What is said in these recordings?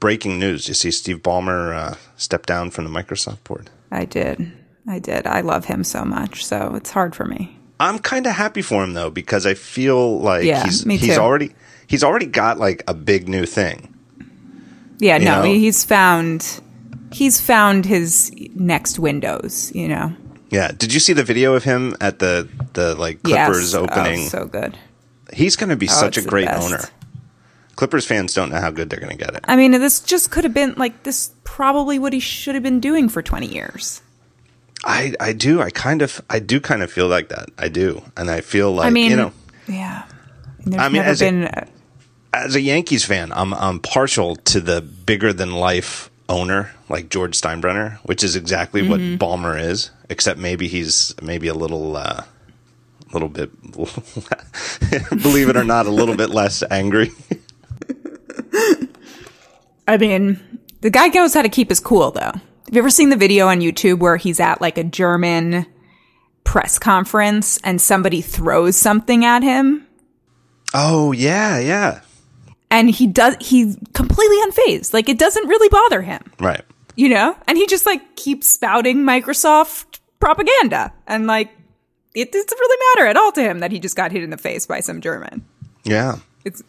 breaking news. You see Steve Ballmer uh, step down from the Microsoft board. I did. I did. I love him so much, so it's hard for me. I'm kind of happy for him though because I feel like Yeah, he's he's already he's already got like a big new thing. Yeah, You no, know? he's found he's found his next windows, you know. Yeah. Did you see the video of him at the the like Clippers Yes. Oh, opening? so good. he's going to be such a great owner. Clippers fans don't know how good they're going to get it. I mean, this just could have been like this probably what he should have been doing for 20 years. I I do. I kind of I do kind of feel like that. I do, and I feel like I mean, you know. yeah. There's I mean, as a- been as a Yankees fan, I'm I'm partial to the bigger than life owner like George Steinbrenner, which is exactly Mm-hmm. what Ballmer is, except maybe he's maybe a little uh little bit believe it or not a little bit less angry. I mean, the guy knows how to keep his cool, though. Have you ever seen the video on YouTube where he's at like a German press conference and somebody throws something at him oh, yeah, yeah. and he does, he's completely unfazed. Like it doesn't really bother him, Right. you know? And he just like keeps spouting Microsoft propaganda and like it doesn't really matter at all to him that he just got hit in the face by some German. Yeah. It's,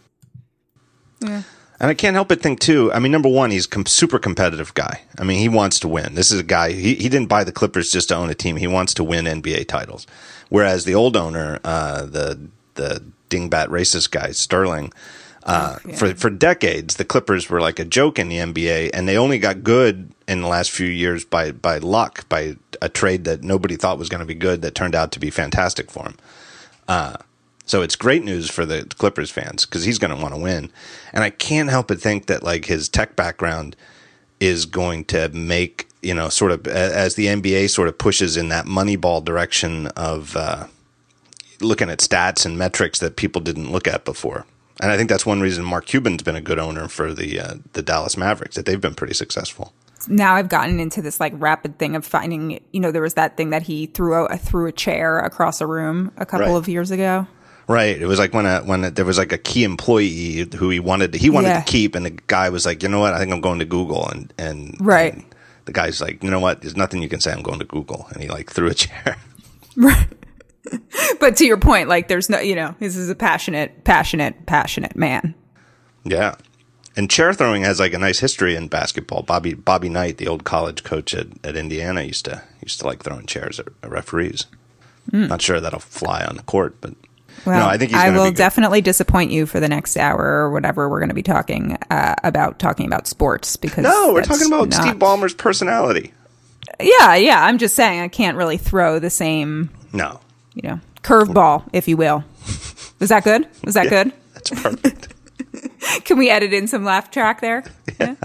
And I can't help but think too. I mean, number one, he's com- super competitive guy. I mean, he wants to win. This is a guy. He he didn't buy the Clippers just to own a team. He wants to win NBA titles. Whereas the old owner, uh, the the dingbat racist guy Sterling, uh, for for decades, the Clippers were like a joke in the NBA, and they only got good in the last few years by by luck, by a trade that nobody thought was going to be good that turned out to be fantastic for him. So it's great news for the Clippers fans because he's going to want to win. And I can't help but think that like his tech background is going to make you know sort of as the NBA sort of pushes in that Moneyball direction of uh, looking at stats and metrics that people didn't look at before. And I think that's one reason Mark Cuban's been a good owner for the uh, the Dallas Mavericks that they've been pretty successful. now I've gotten into this like rapid thing of finding, you know, there was that thing that he threw a, threw a chair across a room a couple Right. of years ago. Right. It was like when a, when there was like a key employee who he wanted to, he wanted Yeah. to keep, and the guy was like, you know what, I think I'm going to Google, and and Right. and the guy's like, you know what, there's nothing you can say. I'm going to Google, and he like threw a chair. Right. but to your point, like there's no, you know, this is a passionate, passionate, passionate man. yeah. And chair throwing has like a nice history in basketball. Bobby Bobby Knight, the old college coach at, at Indiana, used to used to like throwing chairs at, at referees. Hmm. Not sure that'll fly on the court, but. Well, no, I think he's I will definitely disappoint you for the next hour or whatever we're going to be talking uh, about talking about sports because no, we're talking about not- Steve Ballmer's personality. Yeah, yeah. I'm just saying I can't really throw the same, No, you know, curveball, if you will. Was that good? Was that good? that's perfect. Can we edit in some laugh track there? Yeah.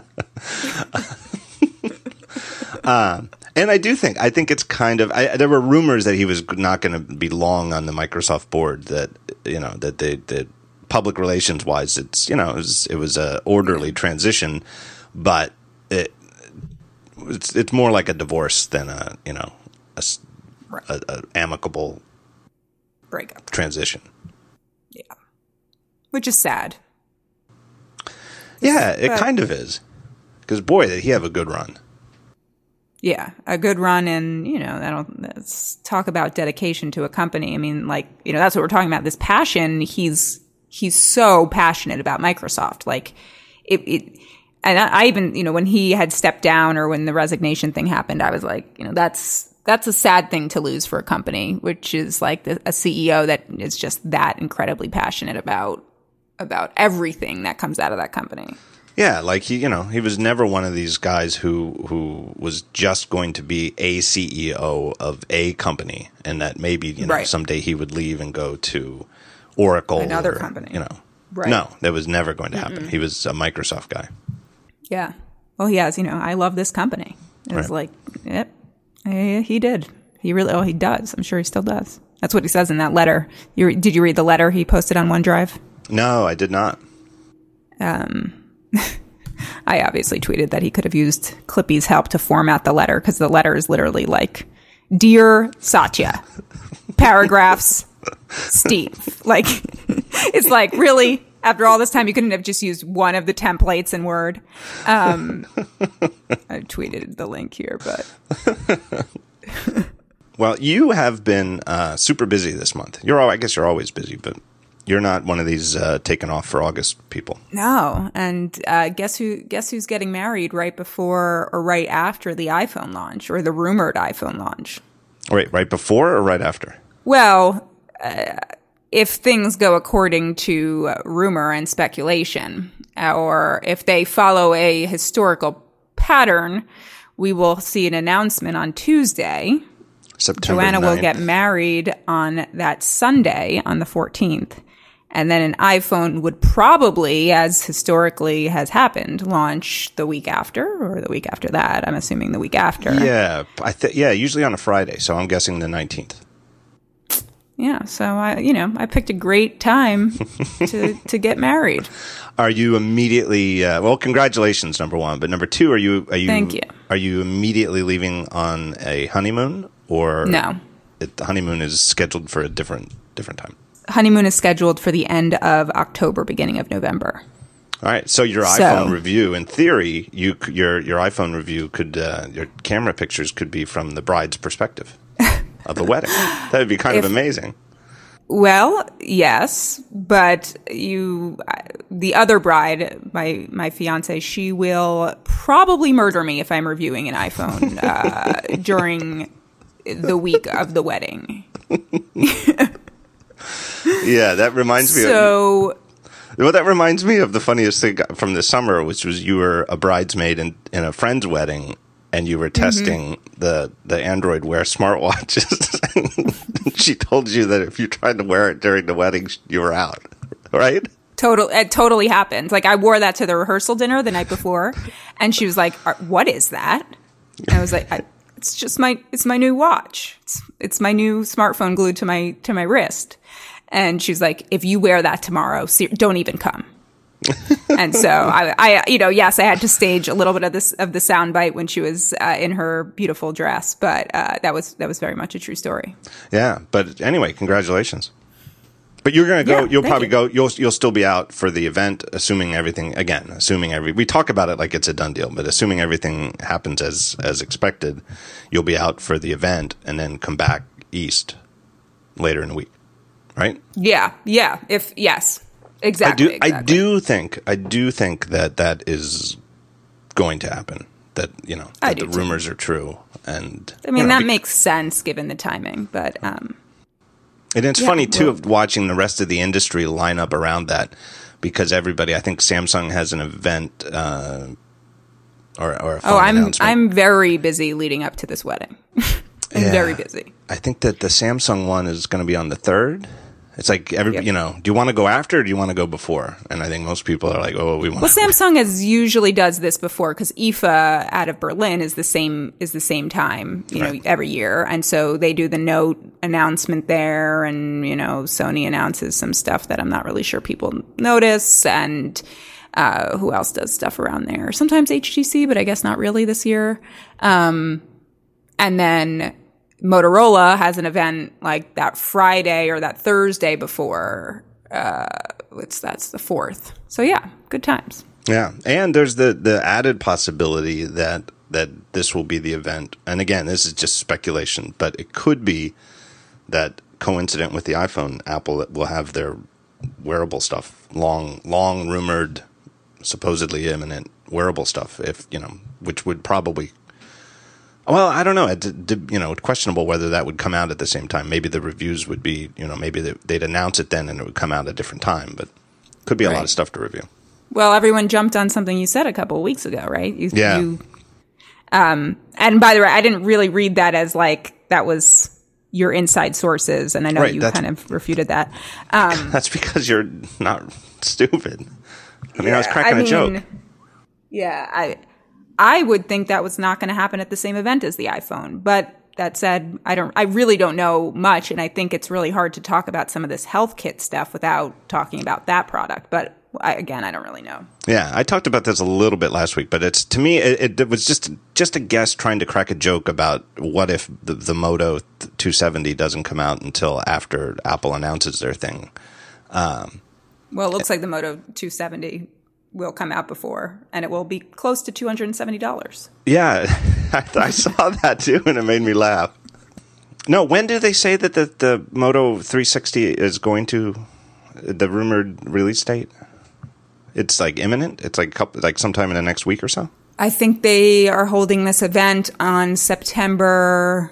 And I do think I think it's kind of I, there were rumors that he was not going to be long on the Microsoft board. That you know that they that public relations wise, it's you know it was it was a orderly transition, but it it's it's more like a divorce than a you know a, s- a- a amicable Breakup. transition. Yeah, which is sad. Yeah, it But- kind of is. Because boy, did he have a good run. Yeah, a good run, and you know, let's talk about dedication to a company. I mean, like you know, that's what we're talking about. This passion. He's he's so passionate about Microsoft. Like it, it and I, I even you know when he had stepped down or when the resignation thing happened, I was like, you know, that's that's a sad thing to lose for a company, which is like the, a CEO that is just that incredibly passionate about about everything that comes out of that company. Yeah, like he, you know, he was never one of these guys who who was just going to be a CEO of a company, and that maybe you know Right. someday he would leave and go to Oracle, Another or, company. You know, Right. no, that was never going to happen. He was a Microsoft guy. Yeah. Well, he has, you know, I love this company. It's Right. like, yep, eh, he did. He really, oh, he does. I'm sure he still does. That's what he says in that letter. You, did you read the letter he posted on OneDrive? No, I did not. I obviously tweeted that he could have used Clippy's help to format the letter because the letter is literally like, Dear Satya, paragraphs, Steve. Like, it's like, really? After all this time, you couldn't have just used one of the templates in Word. Um, I tweeted the link here, but well, you have been uh, super busy this month. You're, all, I guess, you're always busy, but you're not one of these uh, taken off for August people. No, and uh, guess who? Guess who's getting married right before or right after the iPhone launch or the rumored iPhone launch? Wait, right before or right after? Well, uh, if things go according to rumor and speculation, or if they follow a historical pattern, we will see an announcement on Tuesday. September Joanna 9th. will get married on that Sunday on the 14th. And then an iPhone would probably, as historically has happened, launch the week after or the week after that. I'm assuming the week after. Yeah, I th- yeah, usually on a Friday, so I'm guessing the 19th. Yeah. So I, you know, I picked a great time to, to get married. Are you immediately uh, well, congratulations number 1, but number 2, are you are you Thank you. are you immediately leaving on a honeymoon or No. It, the honeymoon is scheduled for a different different time. Honeymoon is scheduled for the end of October, beginning of November. All right, so your So- iPhone review, in theory, you your your iPhone review could uh, your camera pictures could be from the bride's perspective of the wedding. That would be kind of amazing. Well, yes, but you, the other bride, my my fiance, she will probably murder me if I'm reviewing an iPhone uh, during the week of the wedding. Yeah, that reminds me. of, So well, that reminds me of the funniest thing from the summer, which was you were a bridesmaid in, in a friend's wedding, and you were Mm-hmm. testing the the Android Wear smartwatches. she told you that if you tried to wear it during the wedding, you were out. Right? total, it totally happened. Like I wore that to the rehearsal dinner the night before, and she was like, "Uh, "What is that?" And I was like, I, "It's just my, it's my new watch. It's, it's my new smartphone glued to my to my wrist." And she was like, "If you wear that tomorrow, don't even come." and so I, I, you know, yes, I had to stage a little bit of this of the soundbite when she was uh, in her beautiful dress, but uh, that was that was very much a true story. Yeah. But anyway, congratulations. But you're gonna go. Yeah, you'll probably you. go. You'll you'll still be out for the event, assuming everything. Again, assuming every. We talk about it like it's a done deal, but assuming everything happens as as expected, you'll be out for the event and then come back east later in the week, right? Yeah, yeah. If yes, exactly. I exactly. do. I do think. I do think that that is going to happen. That you know that the too. rumors are true, and I mean, you know, that be- makes sense given the timing, but um, And it's Yeah, funny too well- of watching the rest of the industry line up around that because everybody. I think Samsung has an event uh, or or a phone oh, I'm. I'm very busy leading up to this wedding. I'm Yeah. very busy. I think that the Samsung one is going to be on the third. It's like every Yep. you know. Do you want to go after? or Do you want to go before? And I think most people are like, oh, we want. Well, Samsung has usually does this before because IFA out of Berlin is the same is the same time, you know, every year, and so they do the Note announcement there, and you know, Sony announces some stuff that I'm not really sure people notice, and uh, who else does stuff around there? Sometimes HTC, but I guess not really this year. Um, and then Motorola has an event like that Friday or that Thursday before. Uh, it's that's the fourth. So yeah, good times. Yeah, and there's the the added possibility that that this will be the event. And again, this is just speculation, but it could be that coincident with the iPhone, Apple will have their wearable stuff, long long rumored, supposedly imminent wearable stuff. If you know, which would probably. Well, I don't know. It, d- d- you know, questionable whether that would come out at the same time. Maybe the reviews would be, you know, maybe they, they'd announce it then and it would come out at a different time. But could be a lot of stuff to review. Well, everyone jumped on something you said a couple of weeks ago, right? You, Yeah. You, um, and by the way, I didn't really read that as like that was your inside sources, and I know Right, you kind of refuted that. Um, That's because you're not stupid. I mean, I was cracking a joke. Yeah, I I would think that was not going to happen at the same event as the iPhone. But that said, I don't I really don't know much and I think it's really hard to talk about some of this health kit stuff without talking about that product. But I, again, I don't really know. Yeah, I talked about this a little bit last week, but it's to me it, it was just just a guess trying to crack a joke about what if the, the Moto 270 doesn't come out until after Apple announces their thing. Um, Well, it looks like the Moto 270 will come out before, and it will be close to two hundred and seventy dollars. Yeah, I, I, saw that too, and it made me laugh. No, when do they say that the the Moto 360 is going to the rumored release date? It's like imminent. It's like couple, like sometime in the next week or so. I think they are holding this event on September.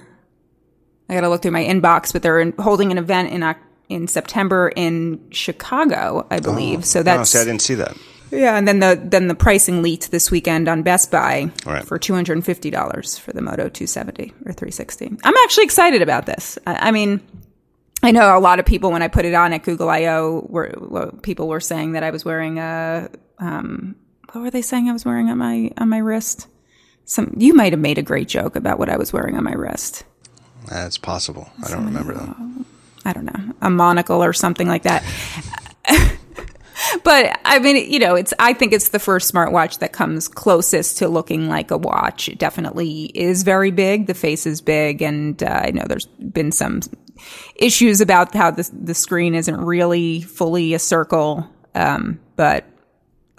I got to look through my inbox, but they're holding an event in in September in Chicago, I believe. Oh, so that's. Oh, see, I didn't see that. Yeah, and then the then the pricing leaked this weekend on Best Buy right. for two hundred and fifty dollars for the Moto two seventy or three sixty. I'm actually excited about this. I, I, mean, I know a lot of people when I put it on at Google I/O were well, people were saying that I was wearing a um, what were they saying I was wearing on my on my wrist? Some you might have made a great joke about what I was wearing on my wrist. That's possible. I don't remember that. I don't know a monocle or something like that. But I mean, you know, it's I think it's the first smartwatch that comes closest to looking like a watch. It definitely is very big. The face is big, and uh, I know there's been some issues about how the the screen isn't really fully a circle, um, but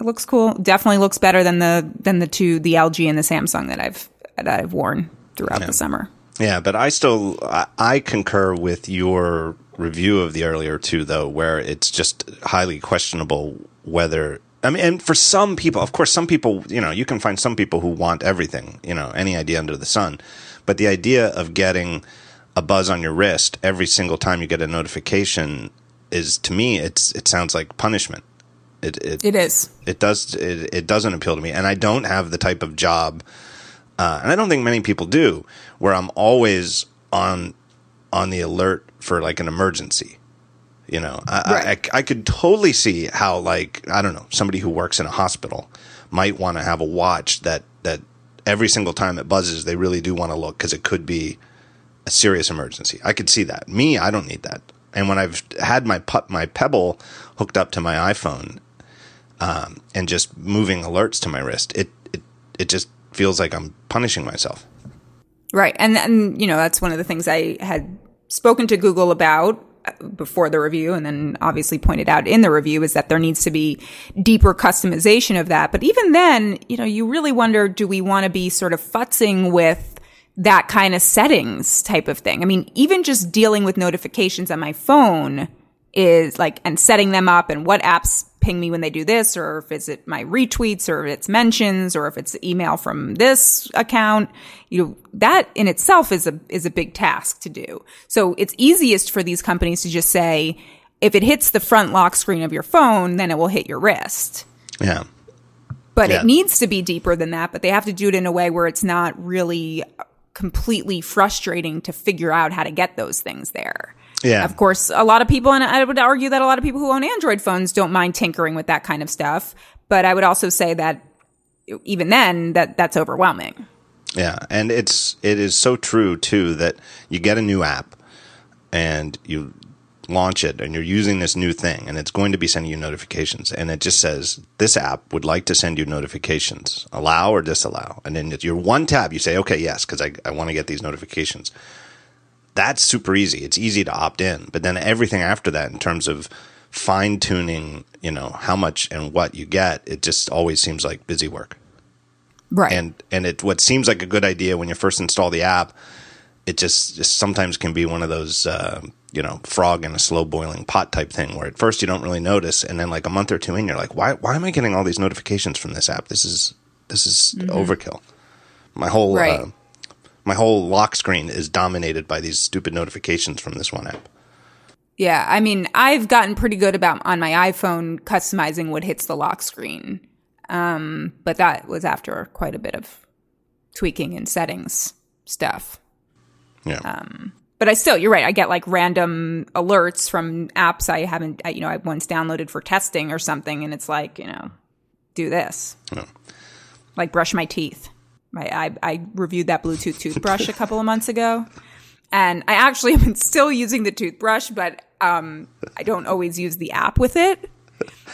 it looks cool. Definitely looks better than the than the two the LG and the Samsung that I've that I've worn throughout yeah. the summer. Yeah, but I still I, I concur with your review of the earlier two, though, where it's just highly questionable whether. I mean, and for some people, of course, some people, you know, you can find some people who want everything, you know, any idea under the sun. But the idea of getting a buzz on your wrist every single time you get a notification is, to me, it's it sounds like punishment. It it, it is. It does. It, it doesn't appeal to me, and I don't have the type of job, uh, and I don't think many people do, where I'm always on on the alert for like an emergency. You know, I, right. I, I, could totally see how like I don't know somebody who works in a hospital might want to have a watch that that every single time it buzzes they really do want to look because it could be a serious emergency. I could see that. Me, I don't need that. And when I've had my my Pebble hooked up to my iPhone um, and just moving alerts to my wrist, it it it just feels like I'm punishing myself. Right, and and you know that's one of the things I had spoken to Google about uh, before the review and then obviously pointed out in the review is that there needs to be deeper customization of that. But even then, you know, you really wonder, do we want to be sort of futzing with that kind of settings type of thing? I mean, even just dealing with notifications on my phone is like, and setting them up and what apps ping me when they do this, or if it's my retweets, or if it's mentions, or if it's email from this account. You know, that in itself is a, is a big task to do. So it's easiest for these companies to just say, if it hits the front lock screen of your phone, then it will hit your wrist. Yeah. But yeah. it needs to be deeper than that, but they have to do it in a way where it's not really completely frustrating to figure out how to get those things there. Yeah. Of course, a lot of people, and I would argue that a lot of people who own Android phones don't mind tinkering with that kind of stuff. But I would also say that even then, that that's overwhelming. Yeah, and it's it is so true too that you get a new app and you launch it and you're using this new thing and it's going to be sending you notifications and it just says this app would like to send you notifications allow or disallow and then your one tab you say okay yes because I, I want to get these notifications that's super easy. It's easy to opt in. But then everything after that, in terms of fine tuning, you know, how much and what you get, it just always seems like busy work. Right. And and it what seems like a good idea when you first install the app, it just, just sometimes can be one of those uh, you know frog in a slow boiling pot type thing where at first you don't really notice, and then like a month or two in, you're like, why why am I getting all these notifications from this app? This is this is mm-hmm. overkill. My whole right. uh, my whole lock screen is dominated by these stupid notifications from this one app. Yeah, I mean, I've gotten pretty good about on my iPhone customizing what hits the lock screen. Um, but that was after quite a bit of tweaking and settings stuff. Yeah. Um, but I still, you're right. I get like random alerts from apps I haven't, you know, I once downloaded for testing or something, and it's like, you know, do this. Yeah. Like brush my teeth. I, I, I reviewed that Bluetooth toothbrush a couple of months ago, and I actually am still using the toothbrush, but um, I don't always use the app with it,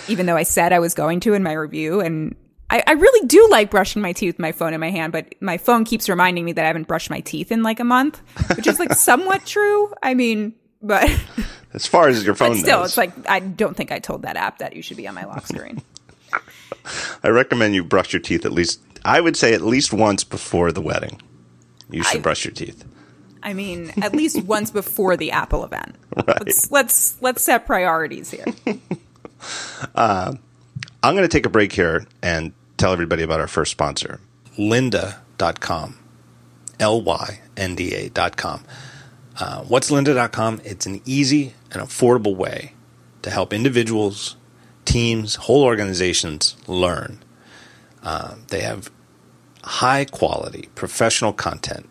even though I said I was going to in my review. And I, I really do like brushing my teeth with my phone in my hand, but my phone keeps reminding me that I haven't brushed my teeth in like a month, which is like somewhat true. I mean, but as far as your phone but still, knows. it's like I don't think I told that app that you should be on my lock screen. I recommend you brush your teeth at least. I would say at least once before the wedding. You should I- brush your teeth. I mean, at least once before the Apple event. Right. Let's let's let's set priorities here. I'm going to take a break here and tell everybody about our first sponsor, lynda.com. L Y N D A.com. Uh, what's lynda.com? It's an easy and affordable way to help individuals, teams, whole organizations learn. Uh, they have high quality professional content,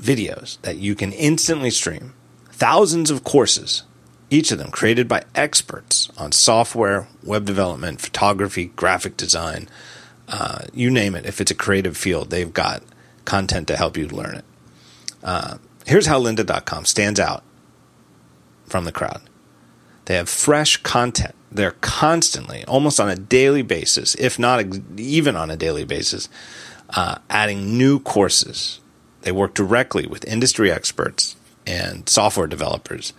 videos that you can instantly stream, thousands of courses, each of them created by experts on software, web development, photography, graphic design, uh, you name it. If it's a creative field, they've got content to help you learn it. Uh, here's how lynda.com stands out from the crowd. They have fresh content. They're constantly, almost on a daily basis, if not ex- even on a daily basis, uh, adding new courses. They work directly with industry experts and software developers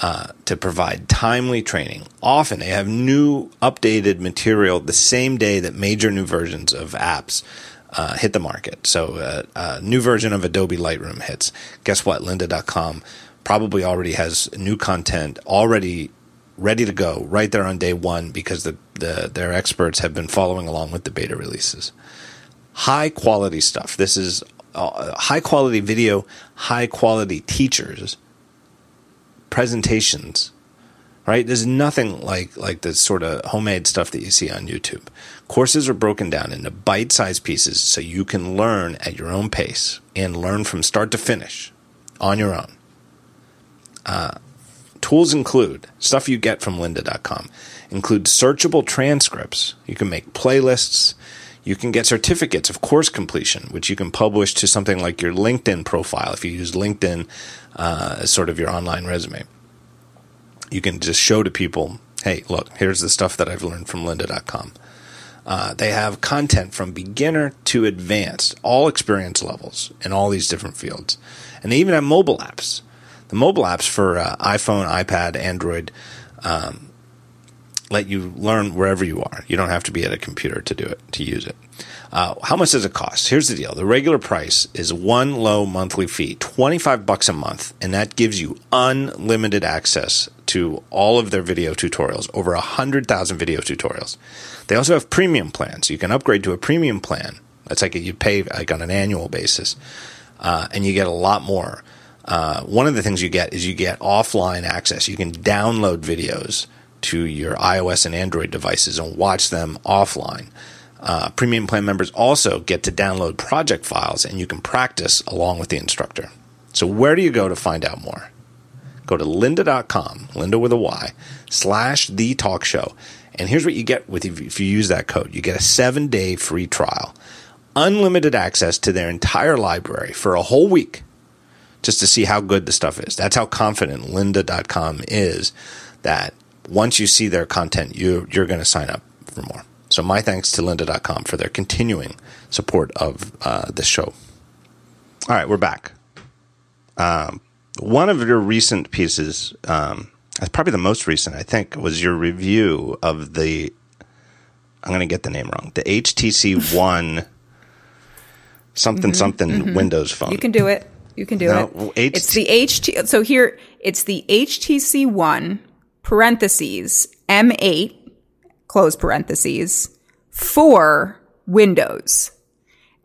uh, to provide timely training. Often they have new, updated material the same day that major new versions of apps uh, hit the market. So, uh, a new version of Adobe Lightroom hits. Guess what? Lynda.com probably already has new content already ready to go right there on day one because the, the their experts have been following along with the beta releases. High quality stuff. This is uh, high quality video, high quality teachers, presentations. Right? There's nothing like like the sort of homemade stuff that you see on YouTube. Courses are broken down into bite-sized pieces so you can learn at your own pace and learn from start to finish on your own. Tools include stuff you get from lynda.com, include searchable transcripts. You can make playlists. You can get certificates of course completion, which you can publish to something like your LinkedIn profile if you use LinkedIn uh, as sort of your online resume. You can just show to people, hey, look, here's the stuff that I've learned from lynda.com. Uh, they have content from beginner to advanced, all experience levels in all these different fields. And they even have mobile apps. The mobile apps for uh, iPhone, iPad, Android um, let you learn wherever you are. You don't have to be at a computer to do it, to use it. Uh, how much does it cost? Here's the deal. The regular price is one low monthly fee, 25 bucks a month, and that gives you unlimited access to all of their video tutorials, over 100,000 video tutorials. They also have premium plans. You can upgrade to a premium plan. That's like you pay like on an annual basis, uh, and you get a lot more. Uh, one of the things you get is you get offline access. You can download videos to your iOS and Android devices and watch them offline. Uh, premium plan members also get to download project files and you can practice along with the instructor. So, where do you go to find out more? Go to lynda.com, Linda with a Y, slash the talk show. And here's what you get with if you use that code you get a seven day free trial, unlimited access to their entire library for a whole week just to see how good the stuff is. That's how confident lynda.com is that once you see their content, you, you're going to sign up for more. So, my thanks to lynda.com for their continuing support of uh, this show. All right, we're back. Um, one of your recent pieces, um, probably the most recent, I think, was your review of the. I'm going to get the name wrong. The HTC One something something Windows phone. You can do it. You can do No, it. HT it's the HT. So here, it's the HTC One parentheses M8 close parentheses for Windows.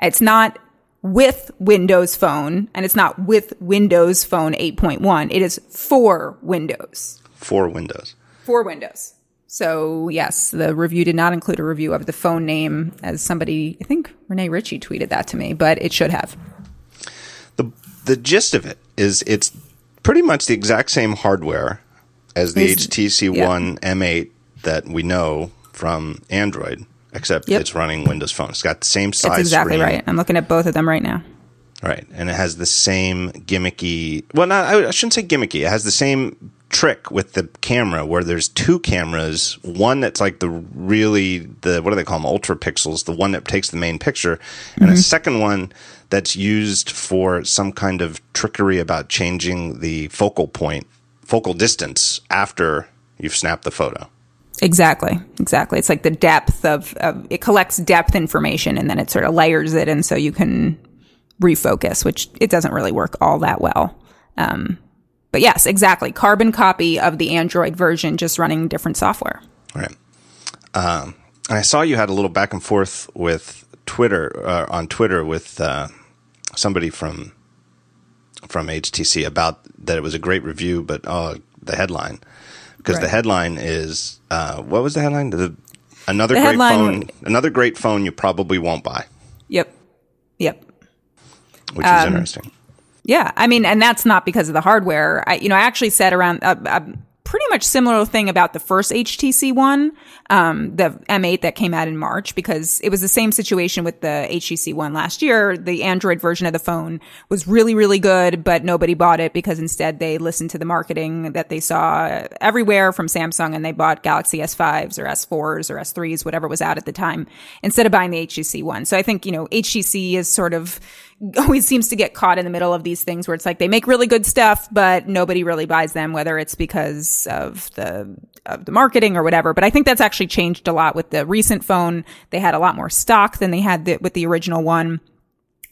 It's not with Windows Phone, and it's not with Windows Phone 8.1. It is for Windows. for Windows. For Windows. So yes, the review did not include a review of the phone name, as somebody, I think Rene Ritchie tweeted that to me, but it should have. The gist of it is it's pretty much the exact same hardware as the Is- HTC yeah. One M8 that we know from Android, except Yep. it's running Windows Phone. It's got the same size. That's exactly screen, right. I'm looking at both of them right now. Right, and it has the same gimmicky. Well, not I I shouldn't say gimmicky. It has the same trick with the camera where there's two cameras. One that's like the really the what do they call them? Ultra pixels. The one that takes the main picture, and a mm-hmm. second one that's used for some kind of trickery about changing the focal point focal distance after you've snapped the photo. Exactly, exactly. It's like the depth of, of it collects depth information and then it sort of layers it, and so you can refocus, which it doesn't really work all that well. Um, but yes, exactly. Carbon copy of the Android version, just running different software. Right. Um, and I saw you had a little back and forth with Twitter uh, on Twitter with uh, somebody from from HTC about that it was a great review, but oh, the headline because right. the headline is uh, what was the headline? The, another the great phone, another great phone you probably won't buy. Yep, yep. Which um, is interesting. Yeah, I mean, and that's not because of the hardware. I, you know, I actually said around uh, uh, pretty much similar thing about the first HTC one, um, the M8 that came out in March, because it was the same situation with the HTC one last year. The Android version of the phone was really, really good, but nobody bought it because instead they listened to the marketing that they saw everywhere from Samsung and they bought Galaxy S5s or S4s or S3s, whatever was out at the time, instead of buying the HTC one. So I think, you know, HTC is sort of always seems to get caught in the middle of these things where it's like they make really good stuff, but nobody really buys them, whether it's because of the of the marketing or whatever. But I think that's actually changed a lot with the recent phone. They had a lot more stock than they had the, with the original one.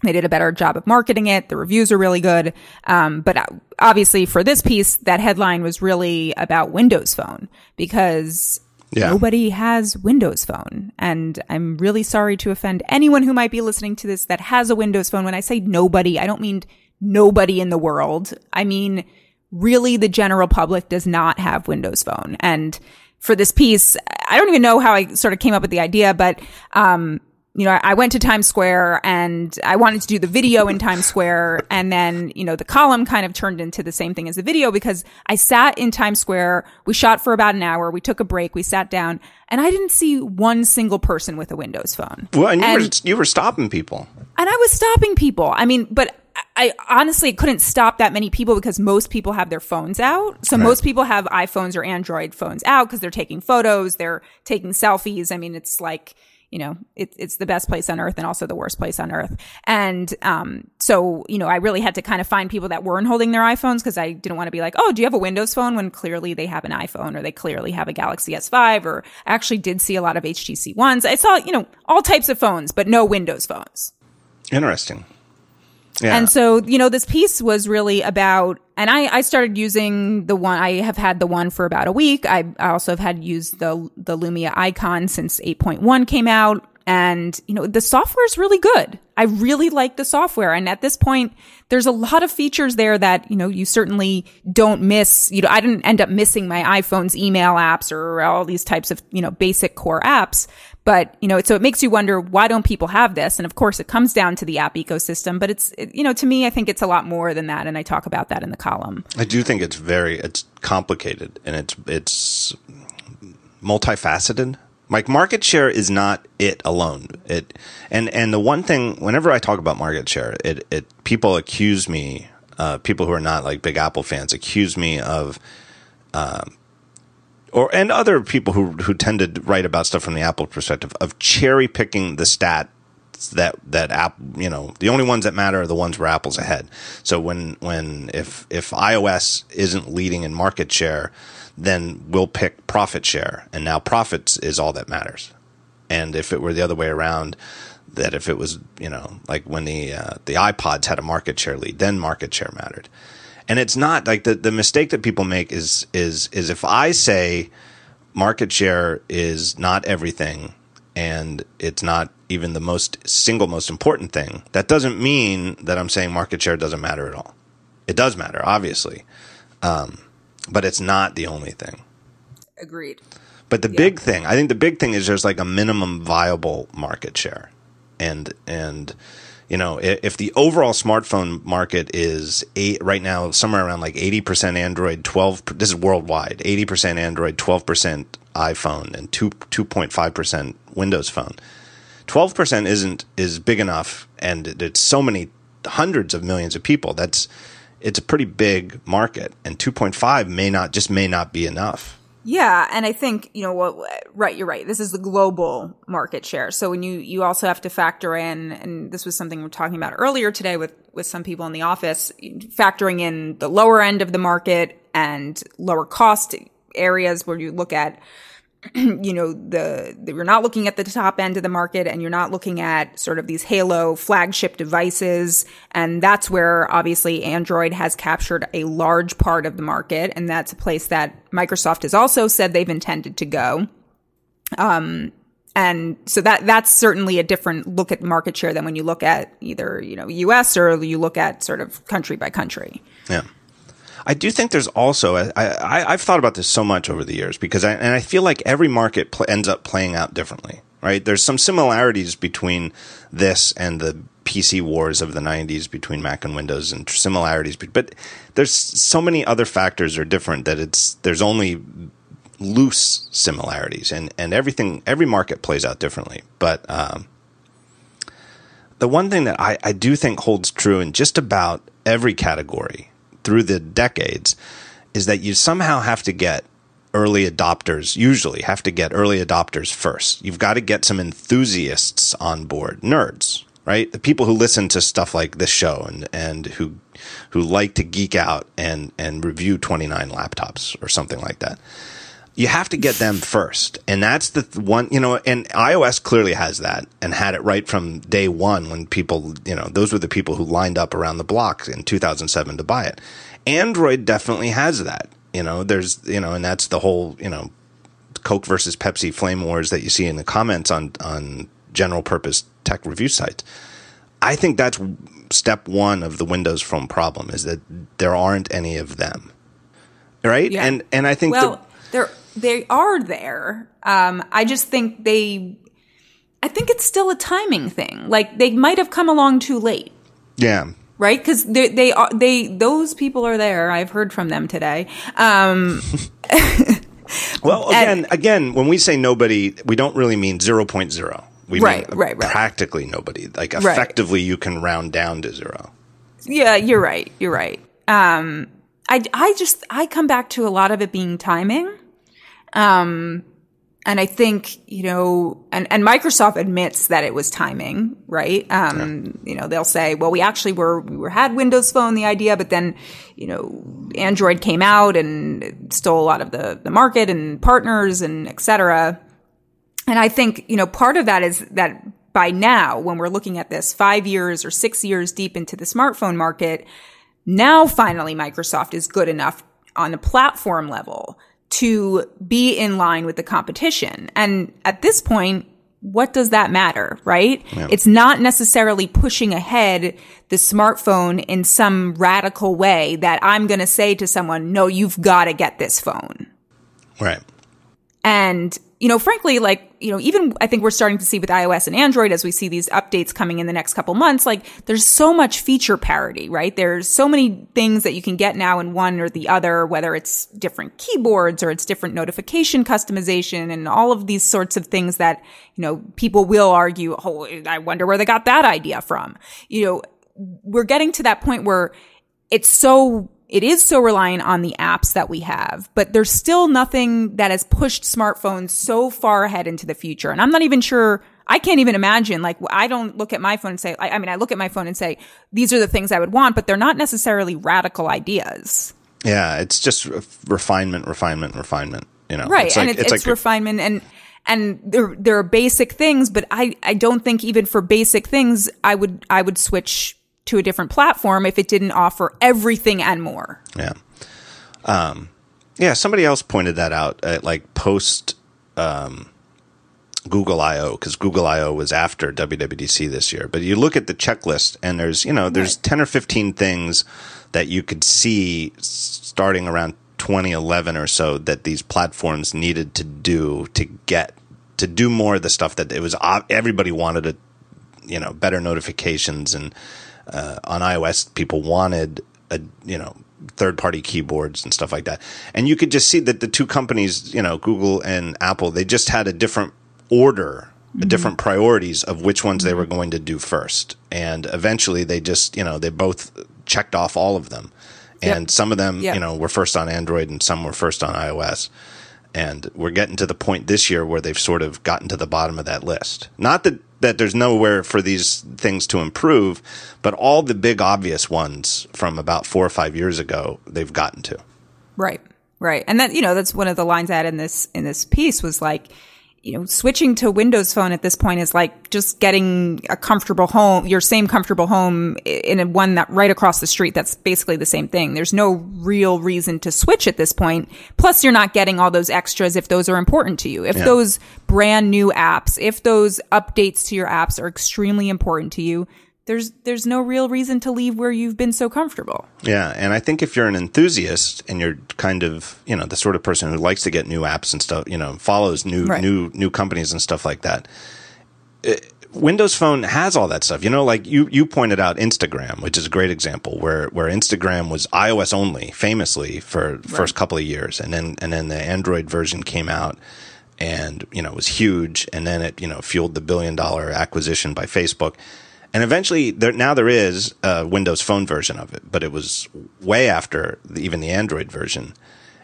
They did a better job of marketing it. The reviews are really good. Um, but uh, obviously for this piece, that headline was really about Windows Phone because yeah. Nobody has Windows Phone. And I'm really sorry to offend anyone who might be listening to this that has a Windows Phone. When I say nobody, I don't mean nobody in the world. I mean, really the general public does not have Windows Phone. And for this piece, I don't even know how I sort of came up with the idea, but, um, you know, I went to Times Square and I wanted to do the video in Times Square. And then, you know, the column kind of turned into the same thing as the video because I sat in Times Square. We shot for about an hour. We took a break. We sat down and I didn't see one single person with a Windows phone. Well, and you, and, were, you were stopping people. And I was stopping people. I mean, but I honestly couldn't stop that many people because most people have their phones out. So right. most people have iPhones or Android phones out because they're taking photos, they're taking selfies. I mean, it's like, you know, it, it's the best place on earth and also the worst place on earth. And, um, so, you know, I really had to kind of find people that weren't holding their iPhones because I didn't want to be like, oh, do you have a Windows phone when clearly they have an iPhone or they clearly have a Galaxy S5 or I actually did see a lot of HTC ones. I saw, you know, all types of phones, but no Windows phones. Interesting. Yeah. And so, you know, this piece was really about, and I, I started using the one, I have had the one for about a week. I, I also have had used the, the Lumia icon since 8.1 came out. And, you know, the software is really good. I really like the software. And at this point, there's a lot of features there that, you know, you certainly don't miss. You know, I didn't end up missing my iPhone's email apps or all these types of, you know, basic core apps. But, you know, so it makes you wonder, why don't people have this? And of course, it comes down to the app ecosystem, but it's, it, you know, to me, I think it's a lot more than that. And I talk about that in the column. I do think it's very, it's complicated and it's, it's multifaceted. Like market share is not it alone. It, and, and the one thing, whenever I talk about market share, it, it, people accuse me, uh, people who are not like big Apple fans accuse me of, um, or and other people who who tend to write about stuff from the Apple perspective of cherry picking the stat that that app you know the only ones that matter are the ones where Apple's ahead. So when when if if iOS isn't leading in market share, then we'll pick profit share, and now profits is all that matters. And if it were the other way around, that if it was you know like when the uh, the iPods had a market share lead, then market share mattered and it's not like the, the mistake that people make is is is if I say market share is not everything and it's not even the most single most important thing, that doesn't mean that I'm saying market share doesn't matter at all. It does matter, obviously, um, but it's not the only thing. Agreed. But the yeah. big thing, I think the big thing is there's like a minimum viable market share, and and you know, if the overall smartphone market is eight right now, somewhere around like 80% Android, 12, this is worldwide, 80% Android, 12% iPhone and 2, 2.5% Windows Phone. 12% isn't, is big enough and it's so many hundreds of millions of people. That's, it's a pretty big market and 2.5 may not, just may not be enough. Yeah, and I think you know what. Right, you're right. This is the global market share. So when you you also have to factor in, and this was something we are talking about earlier today with with some people in the office, factoring in the lower end of the market and lower cost areas where you look at you know the, the you're not looking at the top end of the market and you're not looking at sort of these halo flagship devices. And that's where obviously android has captured a large part of the market. And that's a place that microsoft has also said they've intended to go. Um and so that that's certainly a different look at market share than when you look at either you know us or you look at sort of country by country. Yeah I do think there's also I, I have thought about this so much over the years because I and I feel like every market pl- ends up playing out differently. Right? There's some similarities between this and the PC wars of the 90s between Mac and Windows and similarities, but there's so many other factors are different that it's there's only loose similarities and and everything every market plays out differently. But um, the one thing that I, I do think holds true in just about every category through the decades is that you somehow have to get early adopters, usually have to get early adopters first. You've got to get some enthusiasts on board, nerds, right? The people who listen to stuff like this show and, and who, who like to geek out and, and review 29 laptops or something like that. You have to get them first. And that's the one, you know, and iOS clearly has that and had it right from day one when people, you know, those were the people who lined up around the block in 2007 to buy it. Android definitely has that. You know, there's, you know, and that's the whole, you know, Coke versus Pepsi flame wars that you see in the comments on, on general purpose tech review sites. I think that's step one of the Windows Phone problem is that there aren't any of them. Right? Yeah. And, and I think well, the, there, they are there. Um, I just think they, I think it's still a timing thing. Like they might have come along too late. Yeah. Right, because they they are they those people are there. I've heard from them today. Um, well, again, and, again, when we say nobody, we don't really mean zero point zero. We right, mean right, right. practically nobody. Like effectively, right. you can round down to zero. Yeah, you're right. You're right. Um, I I just I come back to a lot of it being timing. Um, and I think, you know, and, and Microsoft admits that it was timing, right? Um, yeah. you know, they'll say, well, we actually were, we were, had Windows Phone, the idea, but then, you know, Android came out and stole a lot of the, the market and partners and et cetera. And I think, you know, part of that is that by now, when we're looking at this five years or six years deep into the smartphone market, now finally Microsoft is good enough on a platform level to be in line with the competition. And at this point, what does that matter, right? Yeah. It's not necessarily pushing ahead the smartphone in some radical way that I'm going to say to someone, no, you've got to get this phone. Right. And you know, frankly, like, you know, even I think we're starting to see with iOS and Android as we see these updates coming in the next couple months, like there's so much feature parity, right? There's so many things that you can get now in one or the other, whether it's different keyboards or it's different notification customization and all of these sorts of things that, you know, people will argue, oh, I wonder where they got that idea from. You know, we're getting to that point where it's so it is so reliant on the apps that we have, but there's still nothing that has pushed smartphones so far ahead into the future. And I'm not even sure, I can't even imagine, like, I don't look at my phone and say, I, I mean, I look at my phone and say, these are the things I would want, but they're not necessarily radical ideas. Yeah, it's just refinement, refinement, refinement. You know, right? It's and like, it's, it's like refinement, and and there there are basic things, but I I don't think even for basic things I would I would switch to a different platform if it didn't offer everything and more. Yeah. Um, yeah, somebody else pointed that out at like post um, Google I/O because Google I/O was after WWDC this year. But you look at the checklist, and there's you know there's right. ten or fifteen things that you could see starting around 2011 or so that these platforms needed to do to get to do more of the stuff that it was everybody wanted to you know better notifications and uh, on iOS, people wanted a you know third party keyboards and stuff like that. And you could just see that the two companies, you know, Google and Apple, they just had a different order, mm-hmm. different priorities of which ones they were going to do first. And eventually they just, you know, they both checked off all of them. And yep. some of them, yep. you know, were first on Android and some were first on iOS. And we're getting to the point this year where they've sort of gotten to the bottom of that list. Not that, that there's nowhere for these things to improve, but all the big obvious ones from about four or five years ago, they've gotten to. Right. Right. And that, you know, that's one of the lines I had in this, in this piece was like, you know, switching to Windows Phone at this point is like just getting a comfortable home, your same comfortable home in a one that right across the street. That's basically the same thing. There's no real reason to switch at this point. Plus, you're not getting all those extras if those are important to you. If yeah. those brand new apps, if those updates to your apps are extremely important to you, there's there's no real reason to leave where you've been so comfortable. Yeah, and I think if you're an enthusiast and you're kind of you know the sort of person who likes to get new apps and stuff, you know, follows new right. new new companies and stuff like that. It, Windows Phone has all that stuff. You know, like you you pointed out Instagram, which is a great example where where Instagram was iOS only, famously for right. first couple of years, and then and then the Android version came out and you know it was huge and then it you know fueled the billion dollar acquisition by Facebook and eventually, there, now there is a Windows Phone version of it, but it was way after the, even the Android version.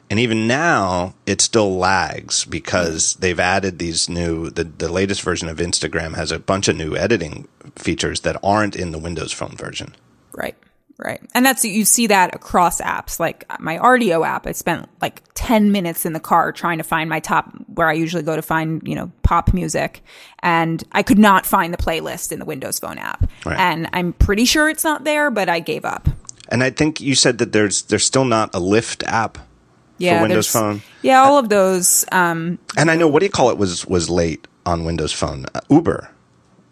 And even now, it still lags because they've added these new, the, the latest version of Instagram has a bunch of new editing features that aren't in the Windows Phone version. Right. Right. And that's, you see that across apps. Like my Rdio app, I spent like 10 minutes in the car trying to find my top, where I usually go to find, you know, pop music. And I could not find the playlist in the Windows Phone app. Right. And I'm pretty sure it's not there, but I gave up. And I think you said that there's, there's still not a Lyft app yeah, for Windows Phone. Yeah, all of those. Um, and I know, what do you call it was, was late on Windows Phone? Uh, Uber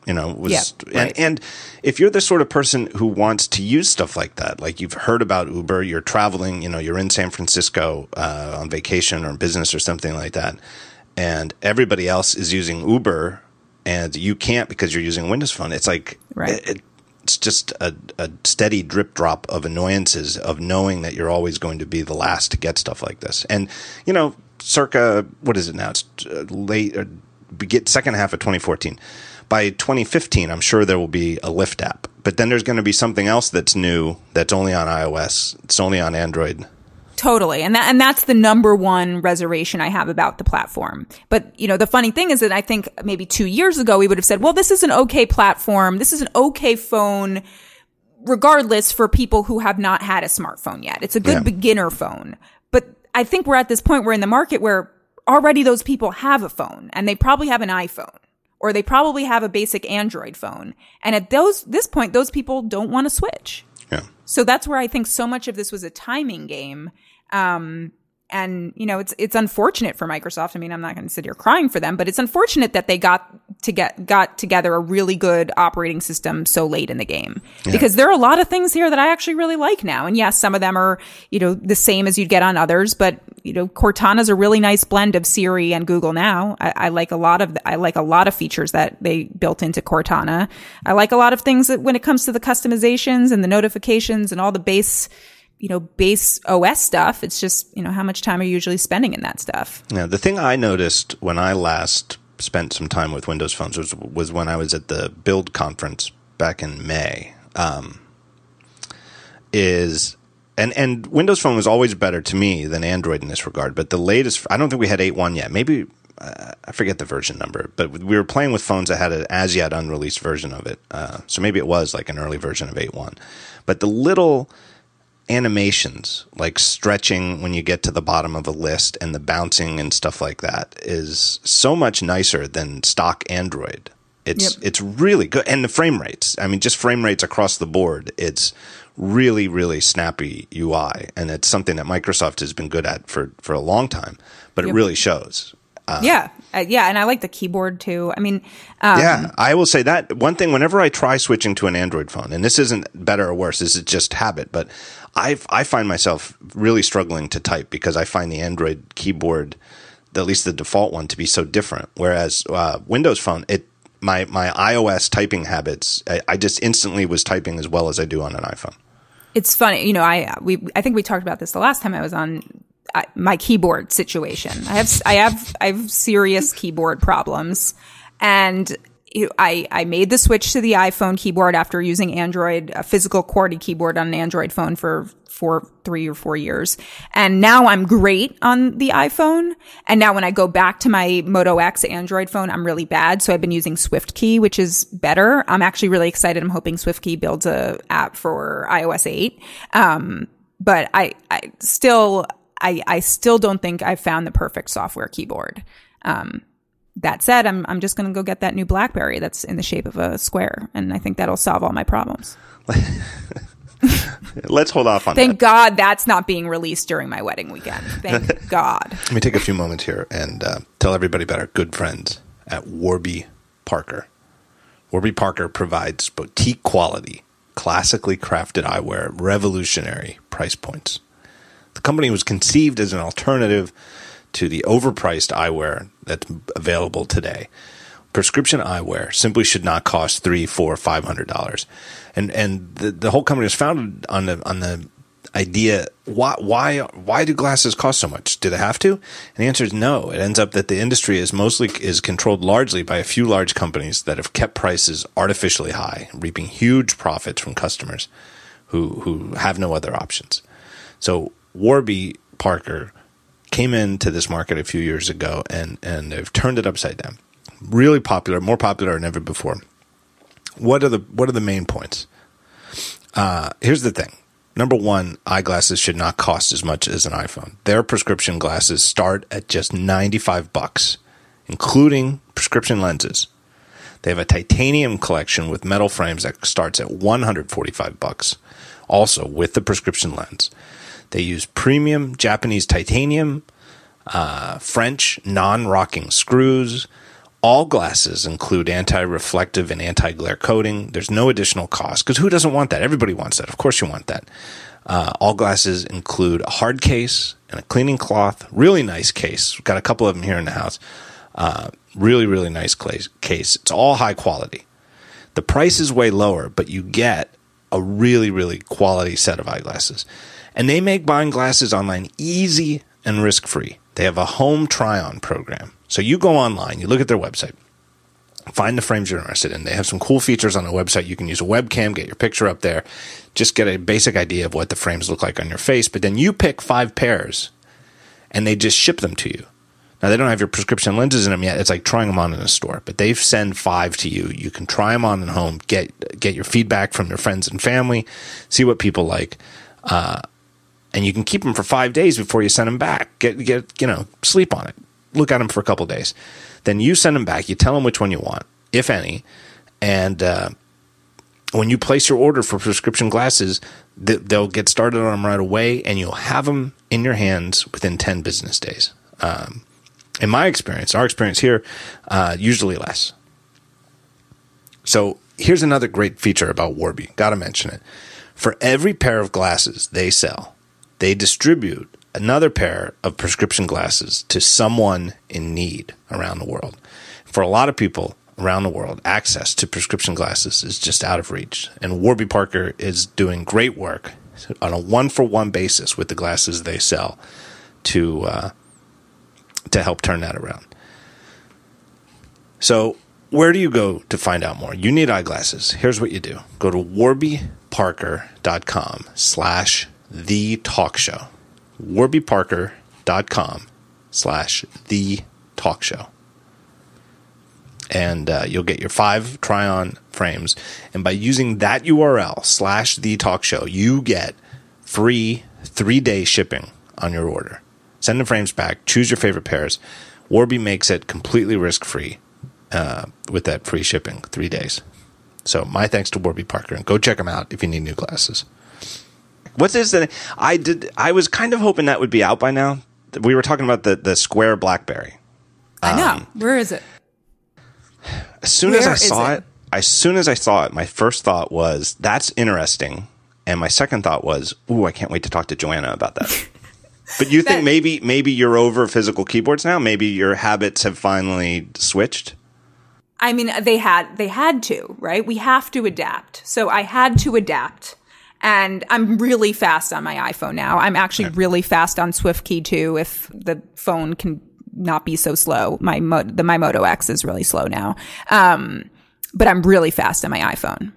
you know was yeah, right. and, and if you're the sort of person who wants to use stuff like that like you've heard about uber you're traveling you know you're in san francisco uh, on vacation or business or something like that and everybody else is using uber and you can't because you're using windows phone it's like right. it, it's just a, a steady drip drop of annoyances of knowing that you're always going to be the last to get stuff like this and you know circa what is it now it's uh, late or get second half of 2014 by 2015, I'm sure there will be a Lyft app. But then there's going to be something else that's new that's only on iOS. It's only on Android. Totally. And that, and that's the number one reservation I have about the platform. But, you know, the funny thing is that I think maybe two years ago we would have said, well, this is an okay platform. This is an okay phone, regardless for people who have not had a smartphone yet. It's a good yeah. beginner phone. But I think we're at this point, we're in the market where already those people have a phone and they probably have an iPhone or they probably have a basic Android phone. And at those this point, those people don't want to switch. Yeah. So that's where I think so much of this was a timing game. Um, and you know it's it's unfortunate for Microsoft. I mean, I'm not going to sit here crying for them, but it's unfortunate that they got to get got together a really good operating system so late in the game yeah. because there are a lot of things here that I actually really like now. And yes, some of them are you know the same as you'd get on others, but you know Cortana's a really nice blend of Siri and Google Now. I, I like a lot of I like a lot of features that they built into Cortana. I like a lot of things that when it comes to the customizations and the notifications and all the base you know, base OS stuff. It's just, you know, how much time are you usually spending in that stuff? Yeah. The thing I noticed when I last spent some time with Windows phones was, was when I was at the build conference back in May. Um, is and and Windows Phone was always better to me than Android in this regard. But the latest, I don't think we had 8.1 yet. Maybe uh, I forget the version number, but we were playing with phones that had an as yet unreleased version of it. Uh, so maybe it was like an early version of 8.1. But the little animations like stretching when you get to the bottom of a list and the bouncing and stuff like that is so much nicer than stock Android. It's yep. it's really good and the frame rates. I mean just frame rates across the board. It's really really snappy UI and it's something that Microsoft has been good at for for a long time, but yep. it really shows. Uh, yeah, uh, yeah, and I like the keyboard too. I mean, um, yeah, I will say that one thing. Whenever I try switching to an Android phone, and this isn't better or worse, this is just habit, but I I find myself really struggling to type because I find the Android keyboard, at least the default one, to be so different. Whereas uh, Windows Phone, it my my iOS typing habits, I, I just instantly was typing as well as I do on an iPhone. It's funny, you know. I we I think we talked about this the last time I was on my keyboard situation. I have I have I have serious keyboard problems, and I, I made the switch to the iPhone keyboard after using Android, a physical QWERTY keyboard on an Android phone for for three or four years. And now I'm great on the iPhone. And now when I go back to my Moto X Android phone, I'm really bad. So I've been using SwiftKey, which is better. I'm actually really excited. I'm hoping SwiftKey builds a app for iOS 8. Um, but I, I still, I, I still don't think I've found the perfect software keyboard. Um, that said, I'm I'm just going to go get that new BlackBerry that's in the shape of a square, and I think that'll solve all my problems. Let's hold off on that. Thank that. God that's not being released during my wedding weekend. Thank God. Let me take a few moments here and uh, tell everybody about our good friends at Warby Parker. Warby Parker provides boutique quality, classically crafted eyewear at revolutionary price points. The company was conceived as an alternative to the overpriced eyewear that's available today. Prescription eyewear simply should not cost three, four, five hundred dollars, and and the, the whole company was founded on the on the idea why why why do glasses cost so much? Do they have to? And the answer is no. It ends up that the industry is mostly is controlled largely by a few large companies that have kept prices artificially high, reaping huge profits from customers who who have no other options. So Warby Parker came into this market a few years ago and and they've turned it upside down. Really popular, more popular than ever before. What are the what are the main points? Uh, here's the thing. Number one, eyeglasses should not cost as much as an iPhone. Their prescription glasses start at just 95 bucks, including prescription lenses. They have a titanium collection with metal frames that starts at 145 bucks, also with the prescription lens. They use premium Japanese titanium, uh, French non rocking screws. All glasses include anti reflective and anti glare coating. There's no additional cost because who doesn't want that? Everybody wants that. Of course, you want that. Uh, all glasses include a hard case and a cleaning cloth. Really nice case. We've got a couple of them here in the house. Uh, really, really nice case. It's all high quality. The price is way lower, but you get a really, really quality set of eyeglasses. And they make buying glasses online easy and risk free. They have a home try on program. So you go online, you look at their website, find the frames you're interested in. They have some cool features on the website. You can use a webcam, get your picture up there, just get a basic idea of what the frames look like on your face. But then you pick five pairs and they just ship them to you. Now they don't have your prescription lenses in them yet. It's like trying them on in a store, but they send five to you. You can try them on at home, get get your feedback from your friends and family, see what people like. Uh, and you can keep them for five days before you send them back. Get get you know sleep on it. Look at them for a couple days. Then you send them back. You tell them which one you want, if any, and uh, when you place your order for prescription glasses, they'll get started on them right away, and you'll have them in your hands within ten business days. Um, in my experience, our experience here, uh, usually less. So here's another great feature about Warby. Got to mention it. For every pair of glasses they sell, they distribute another pair of prescription glasses to someone in need around the world. For a lot of people around the world, access to prescription glasses is just out of reach. And Warby Parker is doing great work on a one for one basis with the glasses they sell to uh, to help turn that around. So, where do you go to find out more? You need eyeglasses. Here's what you do: go to warbyparker.com slash the talk show. warbyparker.com slash the talk show. And uh, you'll get your five try on frames. And by using that URL slash the talk show, you get free three day shipping on your order. Send the frames back, choose your favorite pairs. Warby makes it completely risk free uh, with that free shipping, three days. So my thanks to Warby Parker, and go check them out if you need new glasses. What's this? That I did. I was kind of hoping that would be out by now. We were talking about the the square BlackBerry. I know. Um, Where is it? As soon Where as I saw it? it, as soon as I saw it, my first thought was that's interesting, and my second thought was, "Ooh, I can't wait to talk to Joanna about that." but you think maybe maybe you're over physical keyboards now? Maybe your habits have finally switched. I mean, they had they had to, right? We have to adapt. So I had to adapt. And I'm really fast on my iPhone now. I'm actually really fast on SwiftKey too. If the phone can not be so slow, my Mo- the my Moto X is really slow now. Um, but I'm really fast on my iPhone.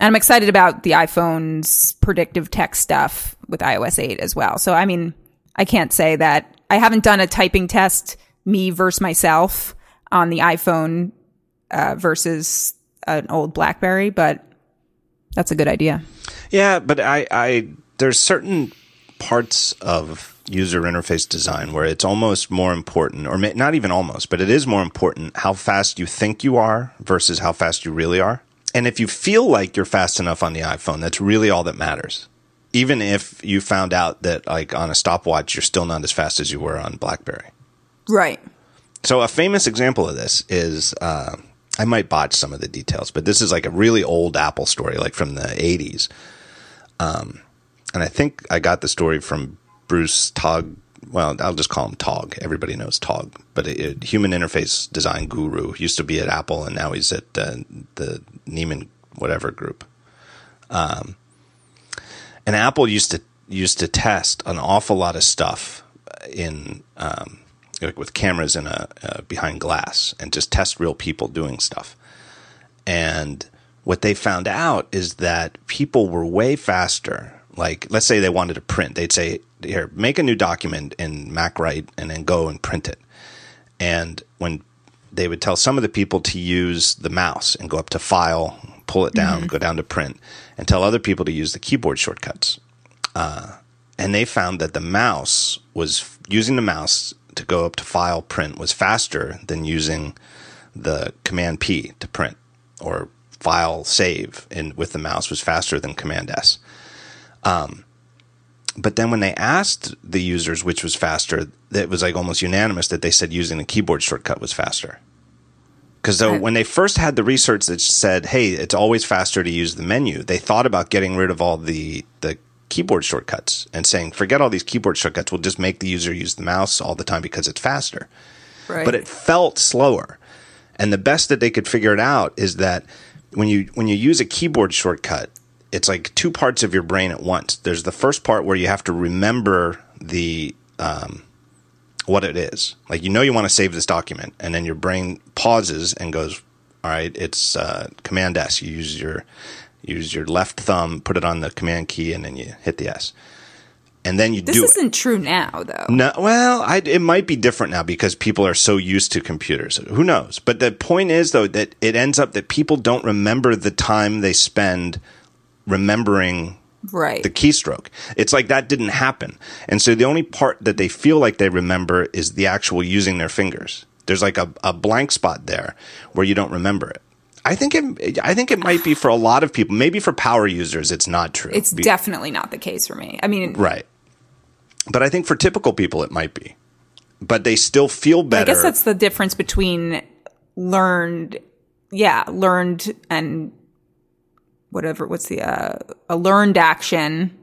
And I'm excited about the iPhone's predictive text stuff with iOS 8 as well. So, I mean, I can't say that I haven't done a typing test, me versus myself, on the iPhone uh, versus an old BlackBerry, but that's a good idea. Yeah, but I, I there's certain parts of user interface design where it's almost more important, or not even almost, but it is more important how fast you think you are versus how fast you really are. And if you feel like you're fast enough on the iPhone, that's really all that matters. Even if you found out that, like, on a stopwatch, you're still not as fast as you were on BlackBerry. Right. So, a famous example of this is uh, I might botch some of the details, but this is like a really old Apple story, like from the 80s. Um, and I think I got the story from Bruce Tog. Well, I'll just call him Tog. Everybody knows Tog, but a, human interface design guru used to be at Apple, and now he's at uh, the Nieman whatever group. Um, and Apple used to used to test an awful lot of stuff in um, like with cameras in a uh, behind glass and just test real people doing stuff. And what they found out is that people were way faster like, let's say they wanted to print, they'd say, "Here, make a new document in MacWrite, and then go and print it." And when they would tell some of the people to use the mouse and go up to File, pull it down, mm-hmm. go down to Print, and tell other people to use the keyboard shortcuts. Uh, and they found that the mouse was using the mouse to go up to File, Print was faster than using the Command P to print or File Save in with the mouse was faster than Command S. Um, but then when they asked the users which was faster, it was like almost unanimous that they said using a keyboard shortcut was faster. Because so when they first had the research that said, "Hey, it's always faster to use the menu," they thought about getting rid of all the the keyboard shortcuts and saying, "Forget all these keyboard shortcuts. We'll just make the user use the mouse all the time because it's faster." Right. But it felt slower, and the best that they could figure it out is that when you when you use a keyboard shortcut, it's like two parts of your brain at once. There's the first part where you have to remember the um, what it is. Like you know you want to save this document, and then your brain pauses and goes, "All right, it's uh, Command S." You use your use your left thumb, put it on the Command key, and then you hit the S. And then you this do. This isn't true now, though. No, well, I, it might be different now because people are so used to computers. Who knows? But the point is, though, that it ends up that people don't remember the time they spend remembering right. the keystroke. It's like that didn't happen. And so the only part that they feel like they remember is the actual using their fingers. There's like a, a blank spot there where you don't remember it. I think it. I think it might be for a lot of people. Maybe for power users, it's not true. It's be- definitely not the case for me. I mean, right. But I think for typical people, it might be. But they still feel better. I guess that's the difference between learned, yeah, learned and whatever what's the uh, a learned action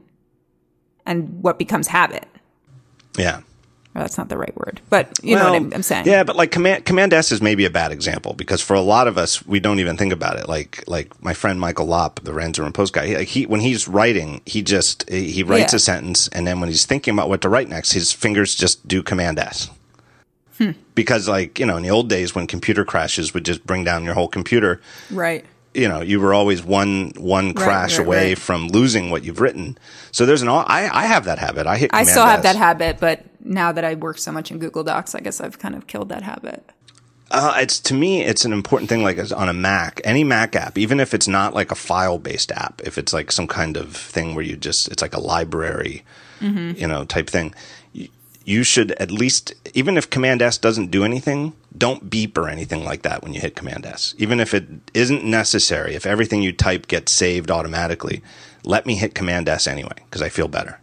and what becomes habit. Yeah. That's not the right word, but you well, know what I'm, I'm, saying. Yeah, but like command command S is maybe a bad example because for a lot of us we don't even think about it. Like like my friend Michael Lopp, the Rands in Repose guy, he, he, when he's writing, he just he writes yeah. a sentence and then when he's thinking about what to write next, his fingers just do command S. Hmm. Because like you know, in the old days when computer crashes would just bring down your whole computer, right? you know you were always one one crash right, right, away right. from losing what you've written. So there's an I I have that habit. I hit. I still have S. that habit, but now that I work so much in Google Docs, I guess I've kind of killed that habit. Uh, it's to me, it's an important thing. Like on a Mac, any Mac app, even if it's not like a file based app, if it's like some kind of thing where you just it's like a library, mm-hmm. you know, type thing you should at least, even if Command S doesn't do anything, don't beep or anything like that when you hit Command S. Even if it isn't necessary, if everything you type gets saved automatically, let me hit Command S anyway because I feel better.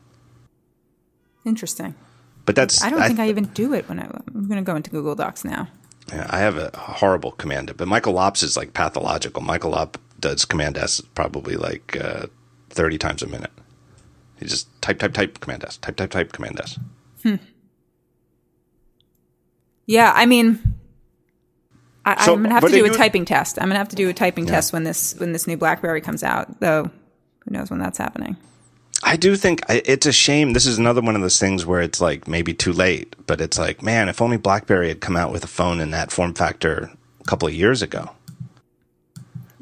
Interesting. But that's. I don't I, think I even do it when I, I'm going to go into Google Docs now. Yeah, I have a horrible command, but Michael Lopp's is like pathological. Michael Lopp does Command S probably like uh, 30 times a minute. He just type, type, type, Command S, type, type, type, Command S. Hmm. Yeah, I mean, I, am gonna have to do a typing test. I'm gonna have to do a typing yeah. test when this when this new BlackBerry comes out. Though, who knows when that's happening? I do think it's a shame. This is another one of those things where it's like maybe too late, but it's like, man, if only BlackBerry had come out with a phone in that form factor a couple of years ago.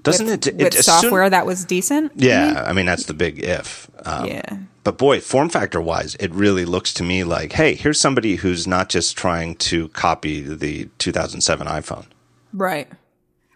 Doesn't with, it, it with soon- software that was decent? Yeah, I mean that's the big if. Um, Yeah. But boy, form factor wise, it really looks to me like, hey, here's somebody who's not just trying to copy the 2007 iPhone. Right.